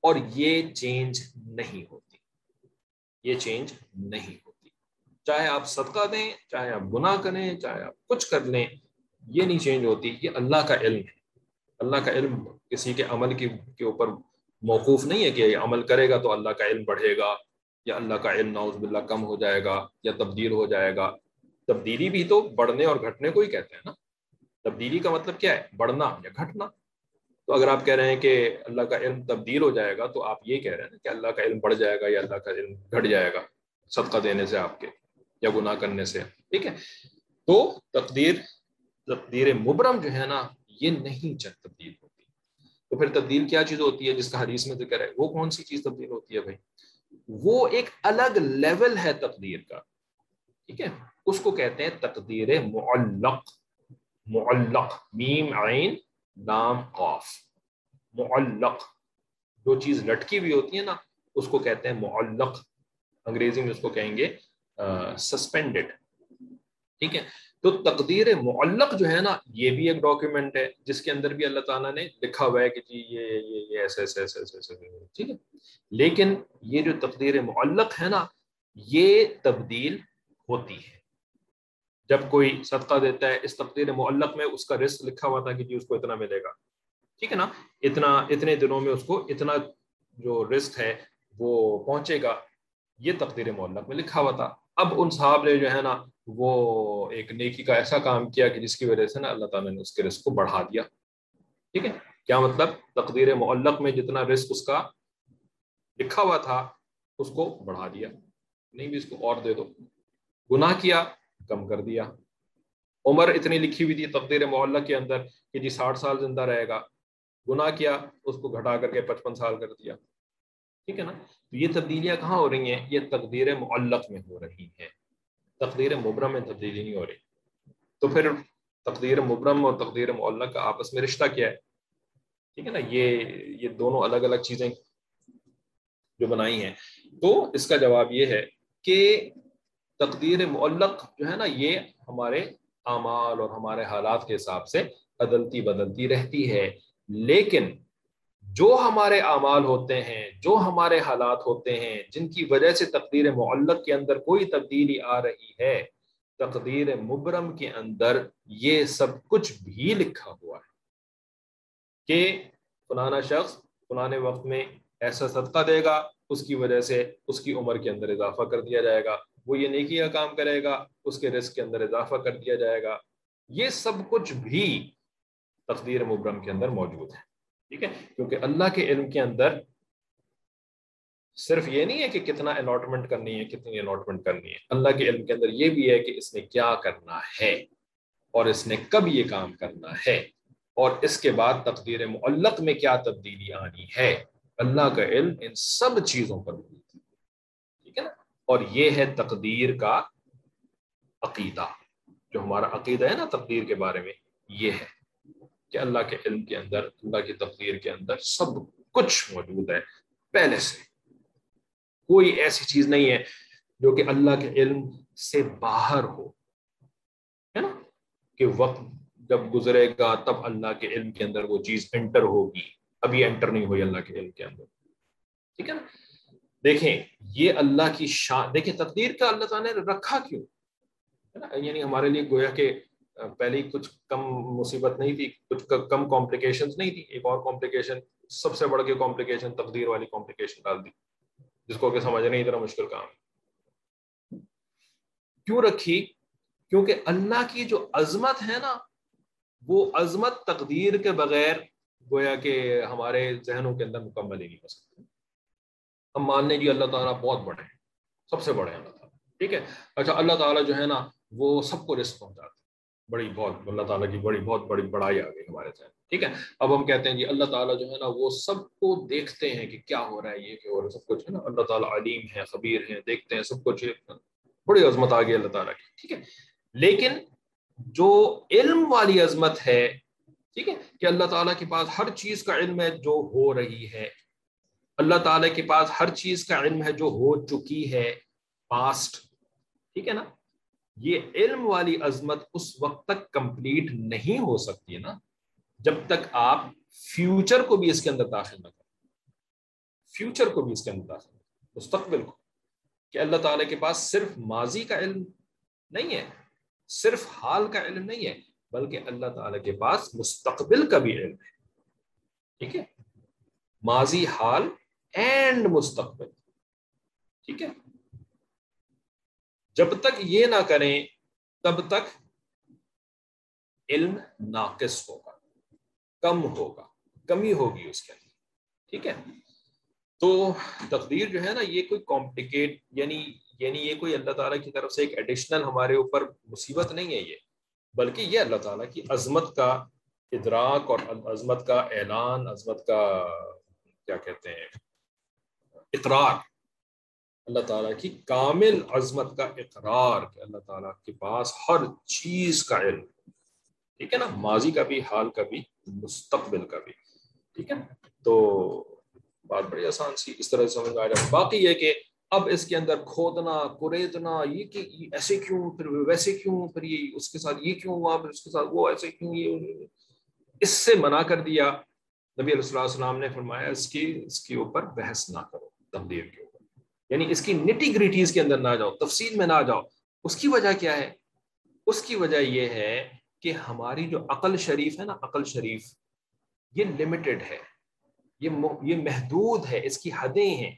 اور یہ چینج نہیں ہوتی۔ یہ چینج نہیں ہوتی۔ چاہے آپ صدقہ دیں، چاہے آپ گناہ کریں، چاہے آپ کچھ کر لیں، یہ نہیں چینج ہوتی یہ اللہ کا علم ہے۔ اللہ کا علم کسی کے عمل کی کے اوپر موقوف نہیں ہے کہ یہ عمل کرے گا تو اللہ کا علم بڑھے گا یا اللہ کا علم ناؤز باللہ کم ہو جائے گا یا تبدیل ہو جائے گا۔ تبدیلی بھی تو بڑھنے اور گھٹنے کو ہی کہتے ہیں نا۔ تبدیلی کا مطلب کیا ہے؟ بڑھنا یا گھٹنا۔ تو اگر آپ کہہ رہے ہیں کہ اللہ کا علم تبدیل ہو جائے گا، تو آپ یہ کہہ رہے ہیں کہ اللہ کا علم بڑھ جائے گا یا اللہ کا علم گھٹ جائے گا صدقہ دینے سے آپ کے یا گناہ کرنے سے۔ ٹھیک ہے؟ تو تقدیر تقدیر مبرم جو ہے نا، یہ نہیں تبدیل ہوتی۔ تو پھر تبدیل کیا چیز ہوتی ہے؟ جس کا حدیث میں ذکر ہے، وہ کون سی چیز تبدیل ہوتی ہے بھائی؟ وہ ایک الگ لیول ہے تقدیر کا۔ ٹھیک ہے؟ اس کو کہتے ہیں تقدیر معلق معلق، میم، عین نام قاف. معلق، جو چیز لٹکی ہوئی ہوتی ہے نا، اس کو کہتے ہیں معلق. انگریزی میں اس کو کہیں گے سسپینڈڈ ٹھیک ہے؟ تو تقدیر معلق جو ہے نا، یہ بھی ایک ڈاکیومنٹ ہے، جس کے اندر بھی اللہ تعالیٰ نے لکھا ہوا ہے کہ جی یہ یہ یہ ایسے ایسے ایسے ایسے ایسے، ٹھیک ہے؟ لیکن یہ جو تقدیر معلق ہے نا، یہ تبدیل ہوتی ہے۔ جب کوئی صدقہ دیتا ہے اس تقدیر معلق میں اس کا رسک لکھا ہوا تھا کہ جی اس کو اتنا ملے گا۔ ٹھیک ہے نا؟ اتنا، اتنے دنوں میں اس کو اتنا جو رسک ہے وہ پہنچے گا۔ یہ تقدیر معلق میں لکھا ہوا تھا۔ اب ان صاحب نے جو ہے نا، وہ ایک نیکی کا ایسا کام کیا کہ جس کی وجہ سے نا اللہ تعالیٰ نے اس کے رزق کو بڑھا دیا۔ ٹھیک ہے؟ کیا مطلب؟ تقدیر معلق میں جتنا رزق اس کا لکھا ہوا تھا، اس کو بڑھا دیا۔ نہیں بھی اس کو اور دے دو۔ گناہ کیا، کم کر دیا۔ عمر اتنی لکھی ہوئی تھی تقدیر معلق کے اندر کہ جی ساٹھ سال زندہ رہے گا۔ گناہ کیا، اس کو گھٹا کر کے پچپن سال کر دیا۔ ٹھیک ہے نا؟ تو یہ تبدیلیاں کہاں ہو رہی ہیں؟ یہ تقدیر معلق میں ہو رہی ہیں۔ تقدیر مبرم میں تبدیلی نہیں ہو رہی۔ تو پھر تقدیر مبرم اور تقدیر معلق کا آپس میں رشتہ کیا ہے؟ ٹھیک ہے نا؟ یہ یہ دونوں الگ الگ چیزیں جو بنائی ہیں۔ تو اس کا جواب یہ ہے کہ تقدیر معلق جو ہے نا، یہ ہمارے اعمال اور ہمارے حالات کے حساب سے بدلتی بدلتی رہتی ہے۔ لیکن جو ہمارے اعمال ہوتے ہیں، جو ہمارے حالات ہوتے ہیں، جن کی وجہ سے تقدیر معلق کے اندر کوئی تبدیلی آ رہی ہے، تقدیر مبرم کے اندر یہ سب کچھ بھی لکھا ہوا ہے۔ کہ فلانا شخص فلانے وقت میں ایسا صدقہ دے گا، اس کی وجہ سے اس کی عمر کے اندر اضافہ کر دیا جائے گا۔ وہ یہ نیکی کا کام کرے گا، اس کے رزق کے اندر اضافہ کر دیا جائے گا۔ یہ سب کچھ بھی تقدیر مبرم کے اندر موجود ہے، ٹھیک ہے؟ کیونکہ اللہ کے علم کے اندر صرف یہ نہیں ہے کہ کتنا الاٹمنٹ کرنی ہے، کتنی الاٹمنٹ کرنی ہے۔ اللہ کے علم کے اندر یہ بھی ہے کہ اس نے کیا کرنا ہے اور اس نے کب یہ کام کرنا ہے اور اس کے بعد تقدیر معلق میں کیا تبدیلی آنی ہے۔ اللہ کا علم ان سب چیزوں پر ٹھیک ہے نا؟ اور یہ ہے تقدیر کا عقیدہ، جو ہمارا عقیدہ ہے نا تقدیر کے بارے میں، یہ ہے کہ اللہ کے علم کے اندر، اللہ کی تقدیر کے اندر سب کچھ موجود ہے پہلے سے۔ کوئی ایسی چیز نہیں ہے جو کہ اللہ کے علم سے باہر ہو، ہے نا؟ کہ وقت جب گزرے گا تب اللہ کے علم کے اندر وہ چیز انٹر ہوگی۔ ابھی انٹر نہیں ہوئی اللہ کے علم کے اندر۔ ٹھیک ہے نا؟ دیکھیں، یہ اللہ کی شان، دیکھیں تقدیر کا اللہ تعالیٰ نے رکھا کیوں؟ ہے نا؟ یعنی ہمارے لیے گویا کہ پہلے کچھ کم مصیبت نہیں تھی، کچھ کم کمپلیکیشن نہیں تھی، ایک اور کمپلیکیشن سب سے بڑھ کے کمپلیکیشن تقدیر والی کمپلیکیشن ڈال دی۔ جس کو کہ سمجھنا اتنا مشکل کام کیوں رکھی؟ کیونکہ اللہ کی جو عظمت ہے نا، وہ عظمت تقدیر کے بغیر گویا کہ ہمارے ذہنوں کے اندر مکمل ہی نہیں ہو سکتے ہم ماننے کی اللہ تعالیٰ بہت بڑے ہیں، سب سے بڑے ہیں اللہ تعالیٰ، ٹھیک ہے؟ اچھا اللہ تعالیٰ جو ہے نا، وہ سب کو رسک پہنچاتے بڑی بہت، اللہ تعالیٰ کی بڑی، بہت بڑی بڑائی آ گئی ہمارے ذہن ٹھیک ہے؟ اب ہم کہتے ہیں جی اللہ تعالیٰ جو ہے نا، وہ سب کو دیکھتے ہیں کہ کیا ہو رہا ہے، یہ کیا ہو رہا ہے، سب کچھ ہے نا۔ اللہ تعالیٰ علیم ہے خبیر ہیں، دیکھتے ہیں، سب کچھ بڑی عظمت آ گئی اللہ تعالیٰ کی، ٹھیک ہے؟ لیکن جو علم والی عظمت ہے، ٹھیک ہے، کہ اللہ تعالیٰ کے پاس ہر چیز کا علم ہے، جو ہو رہی ہے اللہ تعالیٰ کے پاس ہر چیز کا علم ہے جو ہو چکی ہے پاسٹ ٹھیک ہے نا؟ یہ علم والی عظمت اس وقت تک کمپلیٹ نہیں ہو سکتی نا، جب تک آپ فیوچر کو بھی اس کے اندر داخل نہ کریں۔ فیوچر کو بھی اس کے اندر مستقبل کو۔ کہ اللہ تعالیٰ کے پاس صرف ماضی کا علم نہیں ہے، صرف حال کا علم نہیں ہے، بلکہ اللہ تعالیٰ کے پاس مستقبل کا بھی علم ہے۔ ٹھیک ہے؟ ماضی، حال اینڈ مستقبل۔ ٹھیک ہے؟ جب تک یہ نہ کریں، تب تک علم ناقص ہوگا، کم ہوگا، کمی ہوگی اس کے اندر۔ ٹھیک ہے؟ تو تقدیر جو ہے نا، یہ کوئی کمپلیکیٹ یعنی یعنی یہ کوئی اللہ تعالیٰ کی طرف سے ایک ایڈیشنل ہمارے اوپر مصیبت نہیں ہے یہ، بلکہ یہ اللہ تعالیٰ کی عظمت کا ادراک اور عظمت کا اعلان، عظمت کا، کیا کہتے ہیں اقرار۔ اللہ تعالیٰ کی کامل عظمت کا اقرار کہ اللہ تعالیٰ کے پاس ہر چیز کا علم۔ ٹھیک ہے نا؟ ماضی کا بھی، حال کا بھی، مستقبل کا بھی۔ ٹھیک ہے؟ تو بات بڑی آسان سی، اس طرح سے سمجھ آ جائے باقی یہ کہ اب اس کے اندر کھودنا کوریدنا یہ کہ ایسے کیوں، پھر ویسے کیوں، پھر یہ اس کے ساتھ یہ کیوں ہوا، پھر اس کے ساتھ وہ ایسے کیوں، یہ اس سے منع کر دیا۔ نبی علیہ اللہ السلام نے فرمایا اس کی اس کے اوپر بحث نہ کرو۔ تبدیل کے اوپر۔ یعنی اس کی نٹی گریٹیز کے اندر نہ جاؤ، تفصیل میں نہ جاؤ۔ اس کی وجہ کیا ہے؟ اس کی وجہ یہ ہے کہ ہماری جو عقل شریف ہے نا، عقل شریف، یہ لمیٹڈ ہے۔ یہ یہ محدود ہے، اس کی حدیں ہیں۔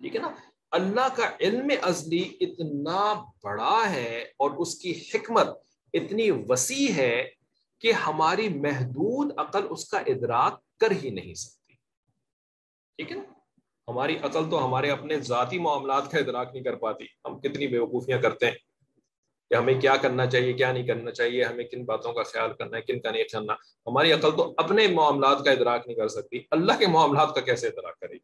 ٹھیک ہے نا؟ اللہ کا علم ازلی اتنا بڑا ہے اور اس کی حکمت اتنی وسیع ہے کہ ہماری محدود عقل اس کا ادراک کر ہی نہیں سکتی۔ ٹھیک ہے نا؟ ہماری عقل تو ہمارے اپنے ذاتی معاملات کا ادراک نہیں کر پاتی۔ ہم کتنی بیوقوفیاں کرتے ہیں کہ ہمیں کیا کرنا چاہیے، کیا نہیں کرنا چاہیے، ہمیں کن باتوں کا خیال کرنا ہے، کن کا نہیں کرنا۔ ہماری عقل تو اپنے معاملات کا ادراک نہیں کر سکتی۔ اللہ کے معاملات کا کیسے ادراک کرے گی؟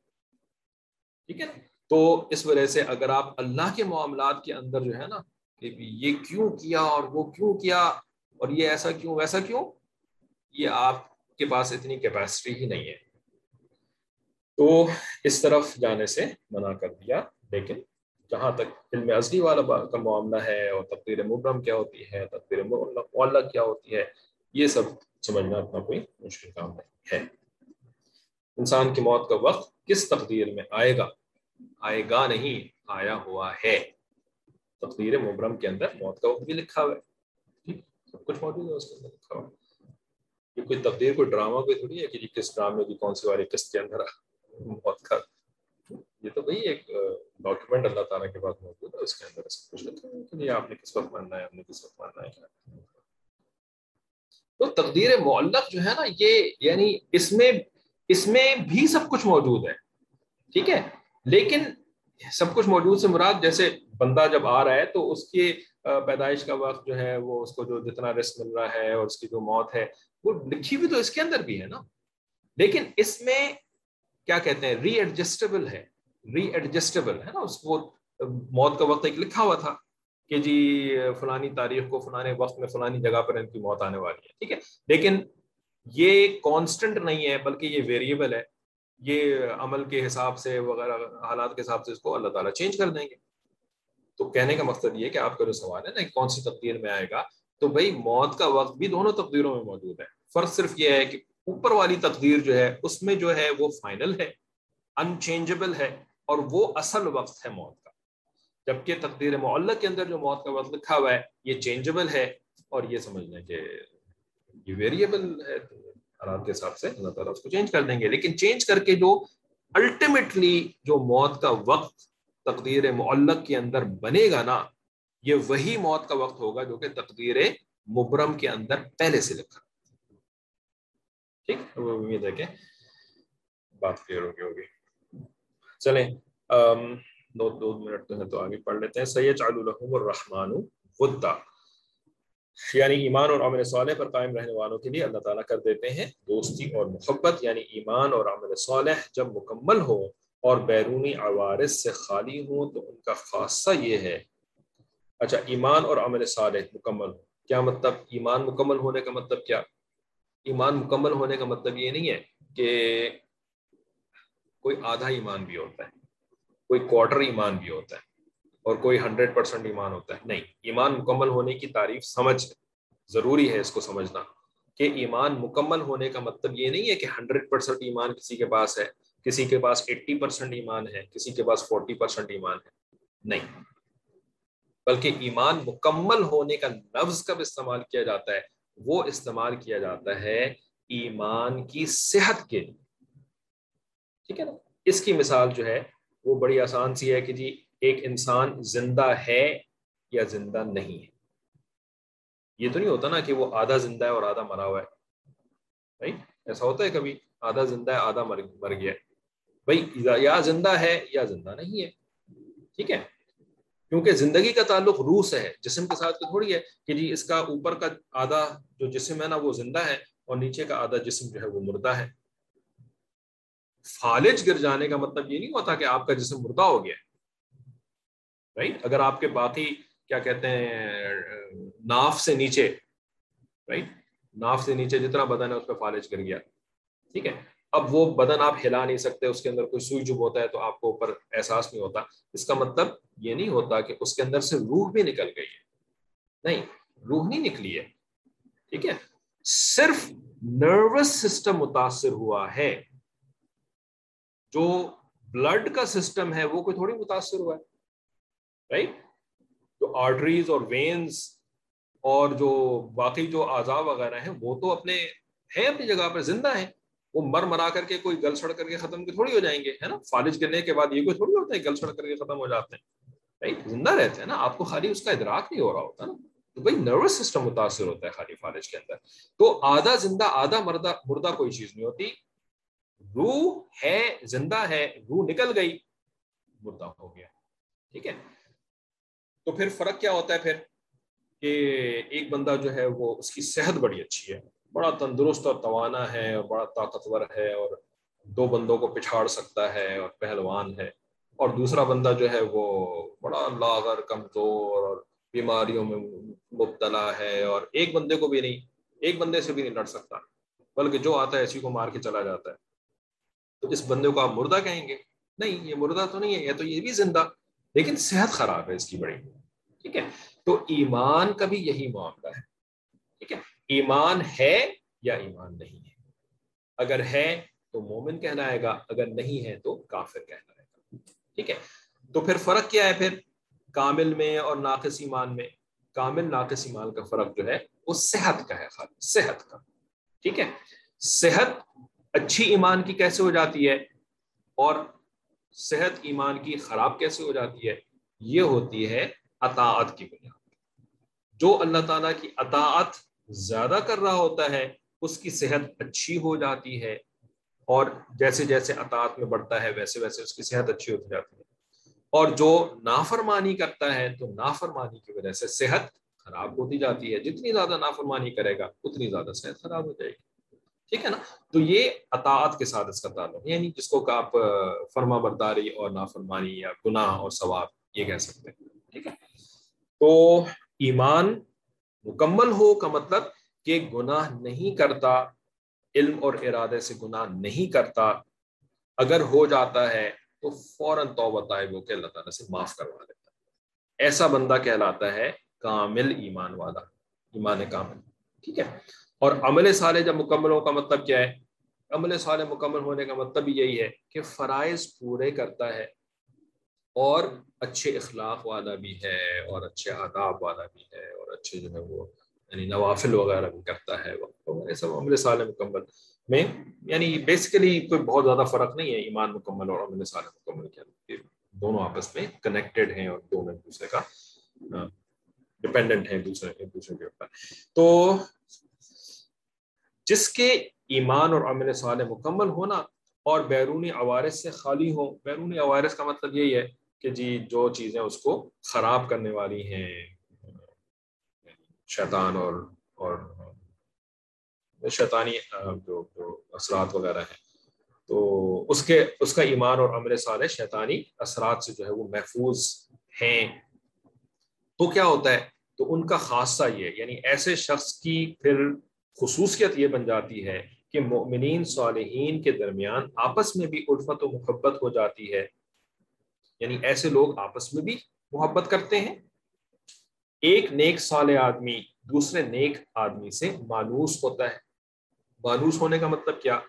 ٹھیک ہے؟ تو اس وجہ سے اگر آپ اللہ کے معاملات کے اندر جو ہے نا کہ یہ کیوں کیا اور وہ کیوں کیا اور یہ ایسا کیوں ویسا کیوں، یہ آپ کے پاس اتنی کیپیسٹی ہی نہیں ہے۔ تو اس طرف جانے سے منع کر دیا، لیکن جہاں تک علم ازلی والا کا معاملہ ہے اور تقدیر مبرم کیا ہوتی ہے، تقدیر معلّہ کیا ہوتی ہے، یہ سب سمجھنا اتنا کوئی مشکل کام نہیں ہے۔ انسان کی موت کا وقت کس تقدیر میں آئے گا؟ آئے گا نہیں، آیا ہوا ہے۔ تقدیر مبرم کے اندر موت کا وقت بھی لکھا ہوا ہے۔ سب کچھ موجود ہے، اس کے اندر لکھا ہوا یہ کوئی تقدیر، کوئی ڈرامہ، کوئی تھوڑی ہے کہ کس ڈرامے کی، کون سی والی قسط کے اندر موت کا یہ تو وہی ایک ڈاکیومنٹ اللہ تعالیٰ کے پاس موجود ہے، اس کے اندر سب کچھ لکھا ہے آپ نے کس وقت ماننا ہے آپ نے کس وقت ماننا ہے؟ تو تقدیر معلق جو ہے نا، یہ یعنی اس میں اس میں بھی سب کچھ موجود ہے، ٹھیک ہے؟ لیکن سب کچھ موجود سے مراد جیسے بندہ جب آ رہا ہے تو اس کی پیدائش کا وقت جو ہے، وہ اس کو جو جتنا رسک مل رہا ہے اور اس کی جو موت ہے، وہ لکھی ہوئی تو اس کے اندر بھی ہے نا۔ لیکن اس میں کیا کہتے ہیں؟ ری ایڈجسٹیبل ہے۔ ری ایڈجسٹیبل ہے نا، اس کو موت کا وقت ایک لکھا ہوا تھا کہ جی فلانی تاریخ کو فلانے وقت میں فلانی جگہ پر ان کی موت آنے والی ہے، ٹھیک ہے؟ لیکن یہ کانسٹنٹ نہیں ہے، بلکہ یہ ویریبل ہے۔ یہ عمل کے حساب سے، وغیرہ حالات کے حساب سے اس کو اللہ تعالیٰ چینج کر دیں گے۔ تو کہنے کا مقصد یہ کہ آپ کا جو سوال ہے نا کون سی تقدیر میں آئے گا۔ تو بھائی، موت کا وقت بھی دونوں تقدیروں میں موجود ہے۔ فرق صرف یہ ہے کہ اوپر والی تقدیر جو ہے، اس میں جو ہے وہ فائنل ہے انچینجبل ہے، اور وہ اصل وقت ہے موت کا۔ جبکہ تقدیر معلق کے اندر جو موت کا وقت لکھا ہوا ہے، یہ چینجبل ہے، اور یہ سمجھ لیں کہ یہ ویریبل ہے حالات کے حساب سے اللہ تعالیٰ اس کو چینج کر دیں گے۔ لیکن چینج کر کے جو الٹیمیٹلی جو موت کا وقت تقدیر معلق کے اندر بنے گا نا، یہ وہی موت کا وقت ہوگا جو کہ تقدیر مبرم کے اندر پہلے سے لکھا۔ ٹھیک وہ امید ہے کہ بات کلیئر ہوگی ہوگی۔ چلیں دو دو منٹ تو ہے تو آگے پڑھ لیتے ہیں۔ سید الحم الرحمٰن ودا۔ یعنی ایمان اور عمل صالح پر قائم رہنے والوں کے لیے اللہ تعالیٰ کر دیتے ہیں دوستی اور محبت۔ یعنی ایمان اور عمل صالح جب مکمل ہو اور بیرونی عوارض سے خالی ہوں تو ان کا خاصہ یہ ہے۔ اچھا ایمان اور عمل صالح مکمل ہو۔ کیا مطلب؟ ایمان مکمل ہونے کا مطلب کیا؟ ایمان مکمل ہونے کا مطلب یہ نہیں ہے کہ کوئی آدھا ایمان بھی ہوتا ہے، کوئی کوارٹر ایمان بھی ہوتا ہے اور کوئی ہنڈریڈ پرسینٹ ایمان ہوتا ہے۔ نہیں، ایمان مکمل ہونے کی تعریف سمجھ ضروری ہے اس کو سمجھنا کہ ایمان مکمل ہونے کا مطلب یہ نہیں ہے کہ ہنڈریڈ پرسینٹ ایمان کسی کے پاس ہے، کسی کے پاس ایٹی پرسینٹ ایمان ہے، کسی کے پاس فورٹی پرسینٹ ایمان ہے۔ نہیں، بلکہ ایمان مکمل ہونے کا لفظ کب استعمال کیا جاتا ہے؟ وہ استعمال کیا جاتا ہے ایمان کی صحت کے لیے۔ ٹھیک ہے نا؟ اس کی مثال جو ہے، وہ بڑی آسان سی ہے کہ جی ایک انسان زندہ ہے یا زندہ نہیں ہے۔ یہ تو نہیں ہوتا نا کہ وہ آدھا زندہ ہے اور آدھا مرا ہوا ہے۔ ایسا ہوتا ہے کبھی؟ آدھا زندہ ہے، آدھا مر مر گیا بھائی، یا زندہ ہے یا زندہ نہیں ہے۔ ٹھیک ہے؟ کیونکہ زندگی کا تعلق روح سے ہے، جسم کے ساتھ تھوڑی ہے کہ جی اس کا اوپر کا آدھا جو جسم ہے نا وہ زندہ ہے اور نیچے کا آدھا جسم جو ہے وہ مردہ ہے۔ فالج گر جانے کا مطلب یہ نہیں ہوتا کہ آپ کا جسم مردہ ہو گیا۔ رائٹ اگر آپ کے باقی کیا کہتے ہیں، ناف سے نیچے رائٹ ناف سے نیچے جتنا بدن ہے اس پہ فالج گر گیا۔ ٹھیک ہے؟ اب وہ بدن آپ ہلا نہیں سکتے، اس کے اندر کوئی سوئی جب ہوتا ہے تو آپ کو اوپر احساس نہیں ہوتا۔ اس کا مطلب یہ نہیں ہوتا کہ اس کے اندر سے روح بھی نکل گئی ہے۔ نہیں، روح نہیں نکلی ہے۔ ٹھیک ہے؟ صرف نروس سسٹم متاثر ہوا ہے۔ جو بلڈ کا سسٹم ہے وہ کوئی تھوڑی متاثر ہوا ہے۔ رائٹ جو آرٹریز اور وینز اور جو باقی جو اعضاء وغیرہ ہیں وہ تو اپنے ہیں، اپنی جگہ پر زندہ ہیں۔ وہ مر مرا کر کے کوئی گل سڑ کر کے ختم کے تھوڑی ہو جائیں گے، ہے نا؟ فالج کرنے کے بعد یہ کوئی تھوڑی ہوتا ہے، گل سڑ کر کے ختم ہو جاتے ہیں زندہ رہتے ہیں نا، آپ کو خالی اس کا ادراک نہیں ہو رہا ہوتا نا۔ تو بھائی نروس سسٹم متاثر ہوتا ہے خالی فالج کے اندر۔ تو آدھا زندہ، آدھا مردہ مردہ کوئی چیز نہیں ہوتی۔ روح ہے، زندہ ہے، روح نکل گئی، مردہ ہو گیا۔ ٹھیک ہے؟ تو پھر فرق کیا ہوتا ہے پھر؟ کہ ایک بندہ جو ہے وہ اس کی صحت بڑی اچھی ہے۔ بڑا تندرست اور توانا ہے اور بڑا طاقتور ہے اور دو بندوں کو پچھاڑ سکتا ہے اور پہلوان ہے اور دوسرا بندہ جو ہے وہ بڑا لاغر، کمزور اور بیماریوں میں مبتلا ہے اور ایک بندے کو بھی نہیں، ایک بندے سے بھی نہیں لڑ سکتا، بلکہ جو آتا ہے اسی کو مار کے چلا جاتا ہے۔ تو اس بندے کو آپ مردہ کہیں گے؟ نہیں، یہ مردہ تو نہیں ہے، یہ تو یہ بھی زندہ، لیکن صحت خراب ہے اس کی بڑی۔ ٹھیک ہے؟ تو ایمان کا بھی یہی معاملہ ہے۔ ٹھیک ہے؟ ایمان ہے یا ایمان نہیں ہے؟ اگر ہے تو مومن کہلائے گا، اگر نہیں ہے تو کافر کہلائے گا۔ ٹھیک ہے؟ تو پھر فرق کیا ہے پھر؟ کامل میں اور ناقص ایمان میں۔ کامل، ناقص ایمان کا فرق جو ہے، وہ صحت کا ہے خالی صحت کا۔ ٹھیک ہے؟ صحت اچھی ایمان کی کیسے ہو جاتی ہے؟ اور صحت ایمان کی خراب کیسے ہو جاتی ہے؟ یہ ہوتی ہے اطاعت کی بنیاد۔ جو اللہ تعالیٰ کی اطاعت زیادہ کر رہا ہوتا ہے، اس کی صحت اچھی ہو جاتی ہے اور جیسے جیسے اطاعت میں بڑھتا ہے، ویسے ویسے اس کی صحت اچھی ہوتی جاتی ہے۔ اور جو نافرمانی کرتا ہے، تو نافرمانی کی وجہ سے صحت خراب ہوتی جاتی ہے۔ جتنی زیادہ نافرمانی کرے گا، اتنی زیادہ صحت خراب ہو جائے گی۔ ٹھیک ہے نا؟ تو یہ اطاعت کے ساتھ اس کا تعلق یعنی جس کو کہ آپ فرما برداری اور نافرمانی یا گناہ اور ثواب یہ کہہ سکتے ہیں۔ ٹھیک ہے؟ تو ایمان مکمل ہو کا مطلب کہ گناہ نہیں کرتا، علم اور ارادے سے گناہ نہیں کرتا۔ اگر ہو جاتا ہے تو فوراً توبہ طائب ہو کے اللہ تعالیٰ سے معاف کروا دیتا ہے۔ ایسا بندہ کہلاتا ہے کامل ایمان والا، ایمان کامل۔ ٹھیک ہے؟ اور عمل صالح جب مکمل ہو کا مطلب کیا ہے؟ عمل صالح مکمل ہونے کا مطلب یہی ہے کہ فرائض پورے کرتا ہے۔ اور اچھے اخلاق والا بھی ہے، اور اچھے آداب والا بھی ہے، اور اچھے جو ہے وہ یعنی نوافل وغیرہ بھی کرتا ہے وہ سب عمل صالح مکمل میں یعنی بیسیکلی کوئی بہت زیادہ فرق نہیں ہے ایمان مکمل اور عمل صالح مکمل کے دونوں آپس میں کنیکٹڈ ہیں اور دونوں ایک دوسرے کا ڈپینڈنٹ ہیں دوسرے ایک دوسرے کے اوپر۔ تو جس کے ایمان اور عمل صالح مکمل ہونا اور بیرونی عوارث سے خالی ہو بیرونی عوارث کا مطلب یہی ہے کہ جی جو چیزیں اس کو خراب کرنے والی ہیں، شیطان اور اور شیطانی جو جو اثرات وغیرہ ہیں۔ تو اس کے، اس کا ایمان اور عمل صالح شیطانی اثرات سے جو ہے وہ محفوظ ہیں۔ تو کیا ہوتا ہے؟ تو ان کا خاصہ یہ یعنی ایسے شخص کی پھر خصوصیت یہ بن جاتی ہے کہ مؤمنین صالحین کے درمیان آپس میں بھی الفت و محبت ہو جاتی ہے۔ یعنی ایسے لوگ آپس میں بھی محبت کرتے ہیں۔ ایک نیک صالح آدمی دوسرے نیک آدمی سے مانوس ہوتا ہے۔ مانوس ہونے کا مطلب کیا؟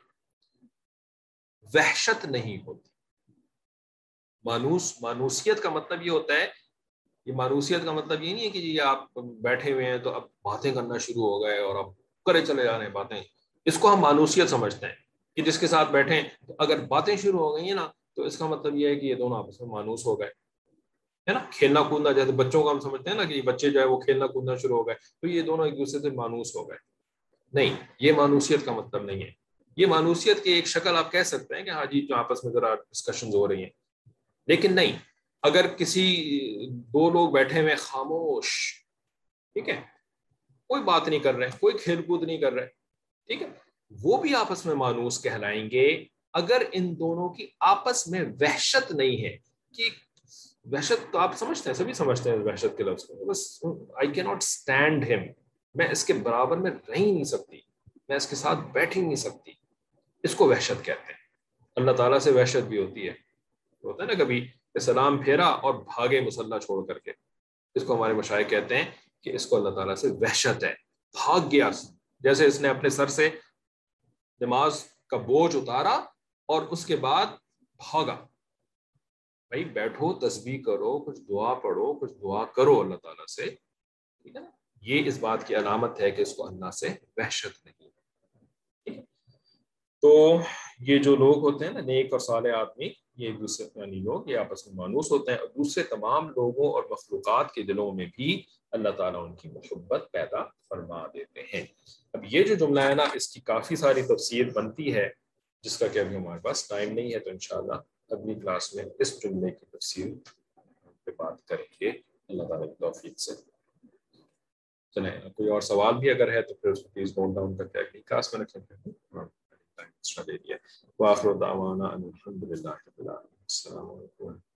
وحشت نہیں ہوتی۔ مانوس، مانوسیت کا مطلب یہ ہوتا ہے، یہ مانوسیت کا مطلب یہ نہیں ہے کہ جی آپ بیٹھے ہوئے ہیں تو اب باتیں کرنا شروع ہو گئے اور اب کرے چلے جا رہے ہیں باتیں۔ اس کو ہم مانوسیت سمجھتے ہیں کہ جس کے ساتھ بیٹھے ہیں تو اگر باتیں شروع ہو گئی ہیں نا تو اس کا مطلب یہ ہے کہ یہ دونوں آپس میں مانوس ہو گئے، ہے نا؟ کھیلنا کودنا، جیسے بچوں کا ہم سمجھتے ہیں نا کہ بچے جو ہے وہ کھیلنا کودنا شروع ہو گئے، تو یہ دونوں ایک دوسرے سے مانوس ہو گئے۔ نہیں، یہ مانوسیت کا مطلب نہیں ہے۔ یہ مانوسیت کی ایک شکل آپ کہہ سکتے ہیں کہ ہاں جی جو آپس میں ذرا ڈسکشن ہو رہی ہیں۔ لیکن نہیں، اگر کسی، دو لوگ بیٹھے ہوئے خاموش، ٹھیک ہے؟ کوئی بات نہیں کر رہے، کوئی کھیل کود نہیں کر رہے، ٹھیک ہے؟ وہ بھی آپس میں مانوس کہلائیں گے۔ اگر ان دونوں کی آپس میں وحشت نہیں ہے، کہ وحشت تو آپ سمجھتے ہیں، سبھی سمجھتے ہیں وحشت کے لفظ کو۔ بس آئی کی ناٹ اسٹینڈ ہم میں اس کے برابر میں رہ ہی نہیں سکتی، میں اس کے ساتھ بیٹھ ہی نہیں سکتی۔ اس کو وحشت کہتے ہیں۔ اللہ تعالیٰ سے وحشت بھی ہوتی ہے۔ ہوتا ہے نا کبھی سلام پھیرا اور بھاگے مسلح چھوڑ کر کے۔ اس کو ہمارے مشاہد کہتے ہیں کہ اس کو اللہ تعالیٰ سے وحشت ہے۔ بھاگ گیا۔ جیسے اس نے اپنے سر سے نماز کا بوجھ اتارا اور اس کے بعد بھاگا۔ بھائی بیٹھو، تسبیح کرو، کچھ دعا پڑھو، کچھ دعا کرو اللہ تعالیٰ سے۔ ٹھیک ہے نا؟ یہ اس بات کی علامت ہے کہ اس کو اللہ سے وحشت نہیں تو یہ جو لوگ ہوتے ہیں نا، نیک اور صالح آدمی، یہ ایک دوسرے یعنی لوگ، یہ آپس میں مانوس ہوتے ہیں۔ اور دوسرے تمام لوگوں اور مخلوقات کے دلوں میں بھی اللہ تعالیٰ ان کی محبت پیدا فرما دیتے ہیں۔ اب یہ جو جملہ ہے نا، اس کی کافی ساری تفسیر بنتی ہے۔ جس کا کہ ابھی ہمارے پاس ٹائم نہیں ہے، تو انشاءاللہ اگلی کلاس میں اس جملے کی تفصیل پہ بات کریں گے۔ اللہ تعالیٰ کی توفیق سے۔ چلیں، کوئی اور سوال بھی اگر ہے تو پھر اس کو پلیز نوٹ ڈاؤن کر کے اگلی کلاس میں رکھیں گے۔ دے دیا۔ وآخر دعوانا الحمد للہ السلام علیکم۔